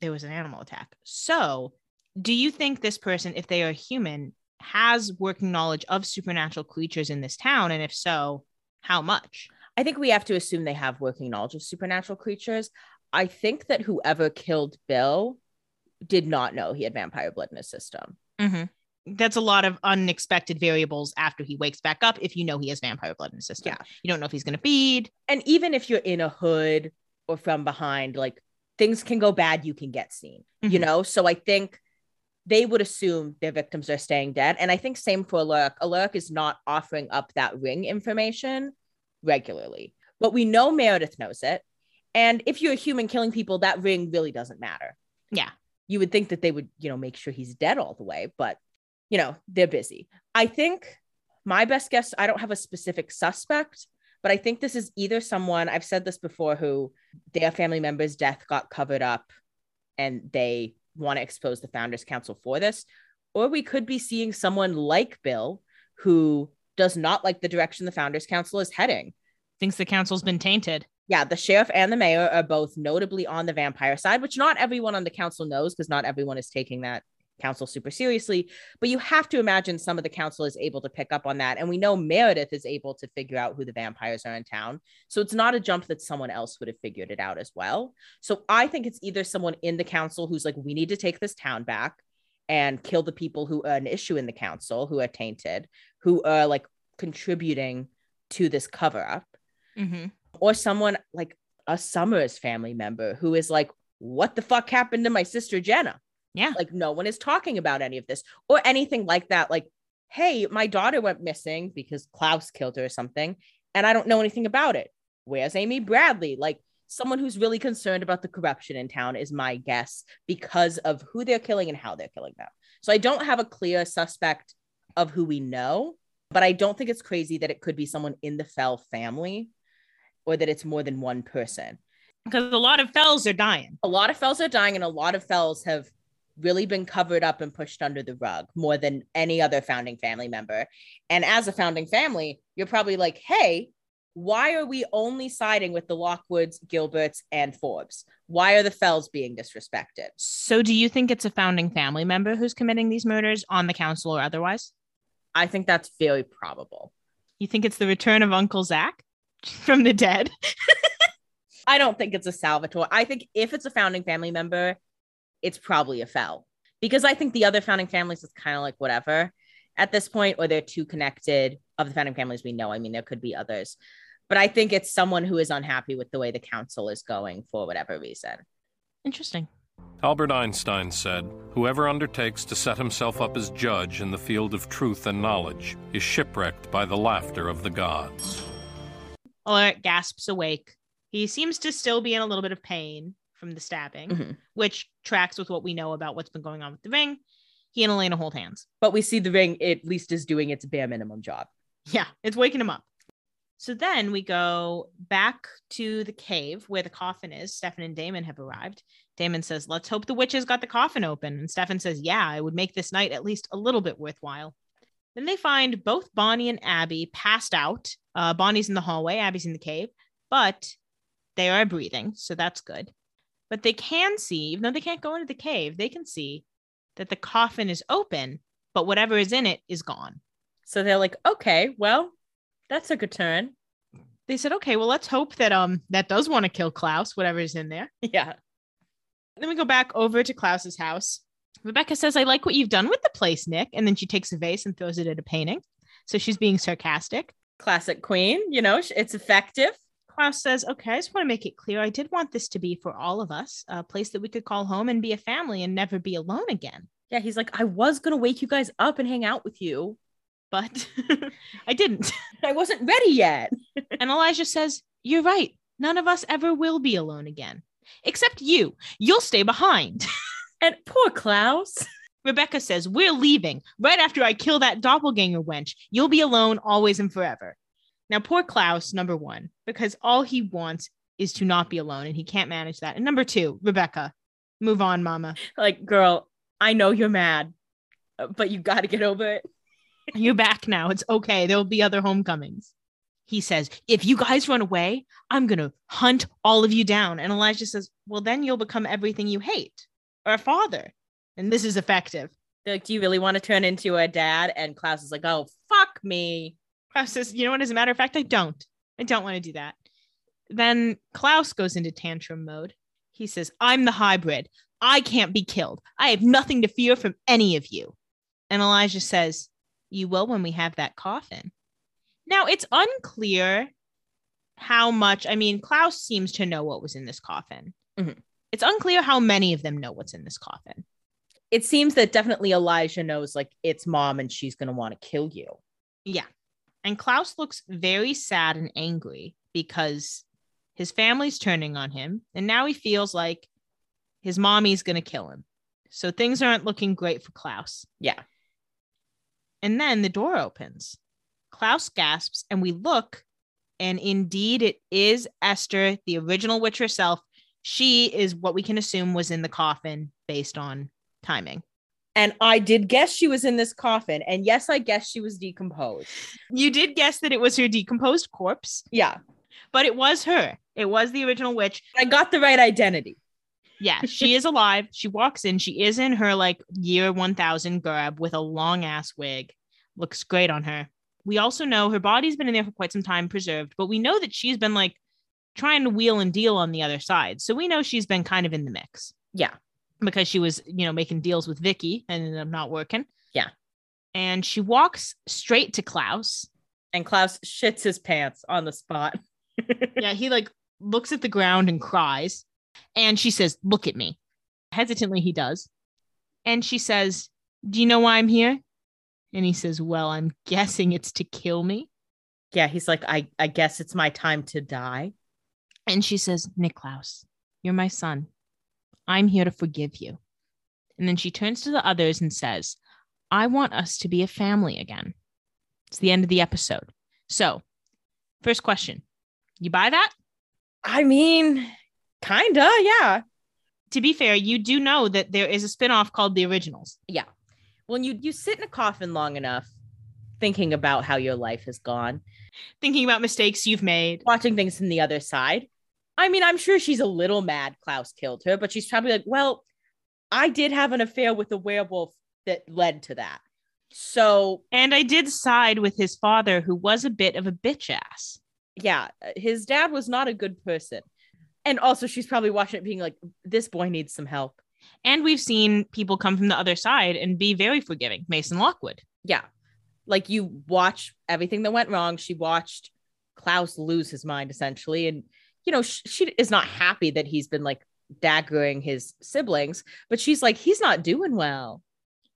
there was an animal attack so do you think this person if they are human has working knowledge of supernatural creatures in this town and if so how much I think we have to assume they have working knowledge of supernatural creatures. I think that whoever killed Bill did not know he had vampire blood in his system. Mhm. That's a lot of unexpected variables after he wakes back up. If you know he has vampire blood in his system, Yeah. you don't know if he's going to feed. And even if you're in a hood or from behind, like things can go bad, you can get seen, you Mhm. know? So I think they would assume their victims are staying dead. And I think same for Alaric. Alaric is not offering up that ring information regularly. But we know Meredith knows it. And if you're a human killing people, that ring really doesn't matter. Yeah. You would think that they would, you know, make sure he's dead all the way, but, you know, they're busy. I think my best guess, I don't have a specific suspect, but I think this is either someone, I've said this before, who their family member's death got covered up and they want to expose the Founders Council for this. Or we could be seeing someone like Bill who does not like the direction the Founders Council is heading. Thinks the council's been tainted. Yeah, the sheriff and the mayor are both notably on the vampire side, which not everyone on the council knows because not everyone is taking that council super seriously. But you have to imagine some of the council is able to pick up on that. And we know Meredith is able to figure out who the vampires are in town. So it's not a jump that someone else would have figured it out as well. So I think it's either someone in the council who's like, we need to take this town back and kill the people who are an issue in the council, who are tainted, who are like contributing to this cover up, Mm-hmm. or someone like a Summers family member who is like, what the fuck happened to my sister Jenna? Yeah. Like, no one is talking about any of this or anything like that. Like, hey, my daughter went missing because Klaus killed her or something, and I don't know anything about it. Where's Amy Bradley? Like, someone who's really concerned about the corruption in town is my guess because of who they're killing and how they're killing them. So I don't have a clear suspect of who we know, but I don't think it's crazy that it could be someone in the Fell family or that it's more than one person. Because a lot of fells are dying. A lot of Fells are dying, and a lot of Fells have really been covered up and pushed under the rug more than any other founding family member. And as a founding family, you're probably like, hey, why are we only siding with the Lockwoods, Gilberts, and Forbes? Why are the Fells being disrespected? So do you think it's a founding family member who's committing these murders on the council or otherwise? I think that's very probable. You think it's the return of Uncle Zach from the dead? I don't think it's a Salvatore. I think if it's a founding family member, it's probably a foul because I think the other founding families is kind of like whatever at this point, or they're too connected of the founding families we know. I mean, there could be others, but I think it's someone who is unhappy with the way the council is going for whatever reason. Interesting. Albert Einstein said, Whoever undertakes to set himself up as judge in the field of truth and knowledge is shipwrecked by the laughter of the gods. Alaric gasps awake. He seems to still be in a little bit of pain from the stabbing, Mhm. which tracks with what we know about what's been going on with the ring. He and Elena hold hands. But we see the ring at least is doing its bare minimum job. Yeah, it's waking him up. So then we go back to the cave where the coffin is. Stefan and Damon have arrived. Damon says, Let's hope the witches got the coffin open. And Stefan says, Yeah, it would make this night at least a little bit worthwhile. Then they find both Bonnie and Abby passed out. Uh, Bonnie's in the hallway, Abby's in the cave, but they are breathing. So that's good. But they can see, even though they can't go into the cave, they can see that the coffin is open, but whatever is in it is gone. So they're like, okay, well, that's a good turn. they said, okay, well, let's hope that um that does want to kill Klaus, whatever's in there. Yeah. Then we go back over to Klaus's house. Rebekah says, I like what you've done with the place, Nick. And then she takes a vase and throws it at a painting. So she's being sarcastic. Classic queen, you know, it's effective. Klaus says, Okay, I just want to make it clear. I did want this to be for all of us, a place that we could call home and be a family and never be alone again. Yeah, he's like, I was going to wake you guys up and hang out with you. But I didn't. I wasn't ready yet. And Elijah says, You're right. None of us ever will be alone again, except you. You'll stay behind. And poor Klaus. Rebekah says, We're leaving right after I kill that doppelganger wench. You'll be alone always and forever. Now, poor Klaus, number one, because all he wants is to not be alone and he can't manage that. And number two, Rebekah, move on, mama. Like, girl, I know you're mad, but you got to get over it. You're back now. It's okay. There'll be other homecomings. He says, If you guys run away, I'm going to hunt all of you down. And Elijah says, Well, then you'll become everything you hate or a father. And this is effective. They're like, do you really want to turn into a dad? And Klaus is like, oh, fuck me. Klaus says, you know what? As a matter of fact, I don't. I don't want to do that. Then Klaus goes into tantrum mode. He says, I'm the hybrid. I can't be killed. I have nothing to fear from any of you. And Elijah says, You will when we have that coffin. Now, it's unclear how much, I mean, Klaus seems to know what was in this coffin. Mhm. It's unclear how many of them know what's in this coffin. It seems that definitely Elijah knows like it's mom and she's going to want to kill you. Yeah. And Klaus looks very sad and angry because his family's turning on him. And now he feels like his mommy's going to kill him. So things aren't looking great for Klaus. Yeah. And then the door opens. Klaus gasps, and we look, and indeed it is Esther, the original witch herself. She is what we can assume was in the coffin based on timing. And I did guess she was in this coffin. And yes, I guess she was decomposed. You did guess that it was her decomposed corpse, Yeah. but it was her. It was the original witch. I got the right identity. Yeah, she is alive. She walks in. She is in her like year 1000 garb with a long ass wig. Looks great on her. We also know her body's been in there for quite some time preserved, but we know that she's been like trying to wheel and deal on the other side. So we know she's been kind of in the mix Yeah. Because she was, you know, making deals with Vicky and up not working. Yeah. And she walks straight to Klaus. And Klaus shits his pants on the spot. Yeah, he like looks at the ground and cries. And she says, Look at me. Hesitantly, he does. And she says, Do you know why I'm here? And he says, Well, I'm guessing it's to kill me. yeah. He's like, I, I guess it's my time to die. And she says, Niklaus, you're my son. I'm here to forgive you. And then she turns to the others and says, I want us to be a family again. It's the end of the episode. So, first question You buy that? I mean, kinda, yeah. To be fair, you do know that there is a spinoff called The Originals. Yeah. When you you sit in a coffin long enough, thinking about how your life has gone, Thinking about mistakes you've made. watching things from the other side. I mean, I'm sure she's a little mad Klaus killed her, but she's probably like, well, I did have an affair with a werewolf that led to that. So, And I did side with his father, who was a bit of a bitch ass. yeah, his dad was not a good person. And also, she's probably watching it being like, this boy needs some help. And we've seen people come from the other side and be very forgiving. Mason Lockwood. Yeah. Like you watch everything that went wrong. She watched Klaus lose his mind essentially. And, you know, sh- she is not happy that he's been like daggering his siblings, but she's like, he's not doing well.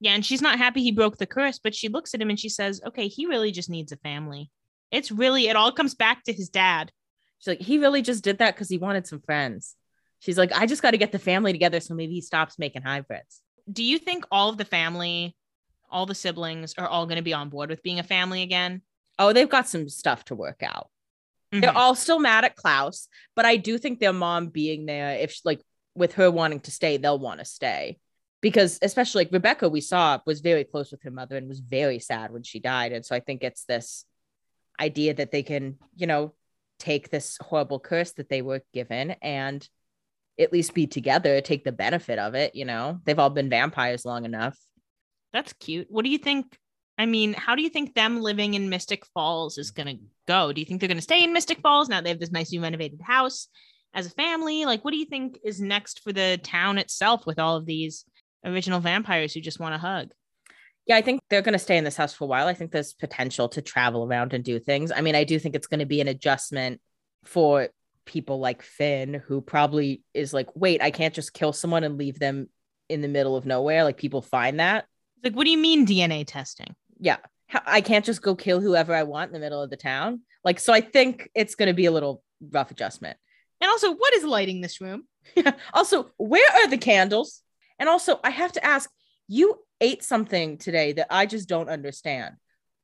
Yeah, and she's not happy he broke the curse, but she looks at him and she says, okay, he really just needs a family. It's really, it all comes back to his dad. She's like, he really just did that because he wanted some friends. She's like, I just got to get the family together so maybe he stops making hybrids. Do you think all of the family, all the siblings are all going to be on board with being a family again? Oh, they've got some stuff to work out. They're Mhm. all still mad at Klaus, but I do think their mom being there, if she- like with her wanting to stay, they'll want to stay. Because especially like Rebekah, we saw was very close with her mother and was very sad when she died. And so I think it's this idea that they can, you know, take this horrible curse that they were given and at least be together, take the benefit of it. You know, they've all been vampires long enough. That's cute. What do you think? I mean, how do you think them living in Mystic Falls is going to go? Do you think they're going to stay in Mystic Falls now they have this nicely renovated house as a family? Like, what do you think is next for the town itself with all of these original vampires who just want to hug? Yeah, I think they're going to stay in this house for a while. I think there's potential to travel around and do things. I mean, I do think it's going to be an adjustment for people like Finn, who probably is like, wait, I can't just kill someone and leave them in the middle of nowhere. Like, people find that. Like, what do you mean DNA testing? Yeah. I can't just go kill whoever I want in the middle of the town. Like, so I think it's going to be a little rough adjustment. And also, what is lighting this room? also, where are the candles? And also, I have to ask, you ate something today that I just don't understand.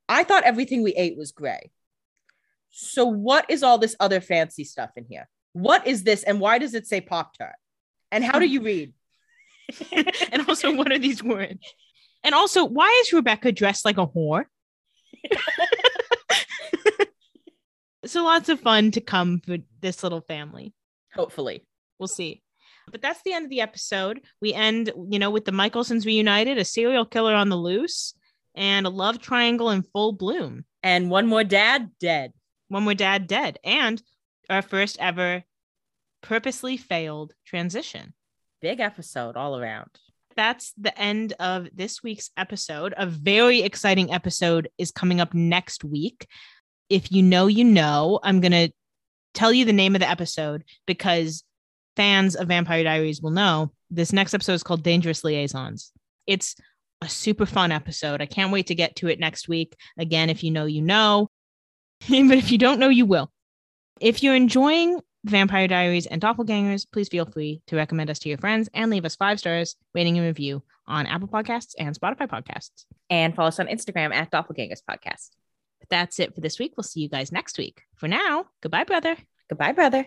I thought everything we ate was gray. So, what is all this other fancy stuff in here? What is this? And why does it say Pop Tart? And how do you read? and also, what are these words? And also, why is Rebekah dressed like a whore? so lots of fun to come for this little family. Hopefully. We'll see. But that's the end of the episode. We end, you know, with the Mikaelsons reunited, a serial killer on the loose, and a love triangle in full bloom. And one more dad dead. One more dad dead, and our first ever purposely failed transition. Big episode all around. That's the end of this week's episode. A very exciting episode is coming up next week. If you know, you know, I'm going to tell you the name of the episode because fans of Vampire Diaries will know this next episode is called Dangerous Liaisons. It's a super fun episode. I can't wait to get to it next week. Again, if you know, you know. but if you don't know, you will. If you're enjoying Vampire Diaries and Doppelgangers, please feel free to recommend us to your friends and leave us five stars, rating and review on Apple Podcasts and Spotify Podcasts. And follow us on Instagram at Doppelgangers Podcast. But that's it for this week. We'll see you guys next week. For now, goodbye, brother. Goodbye, brother.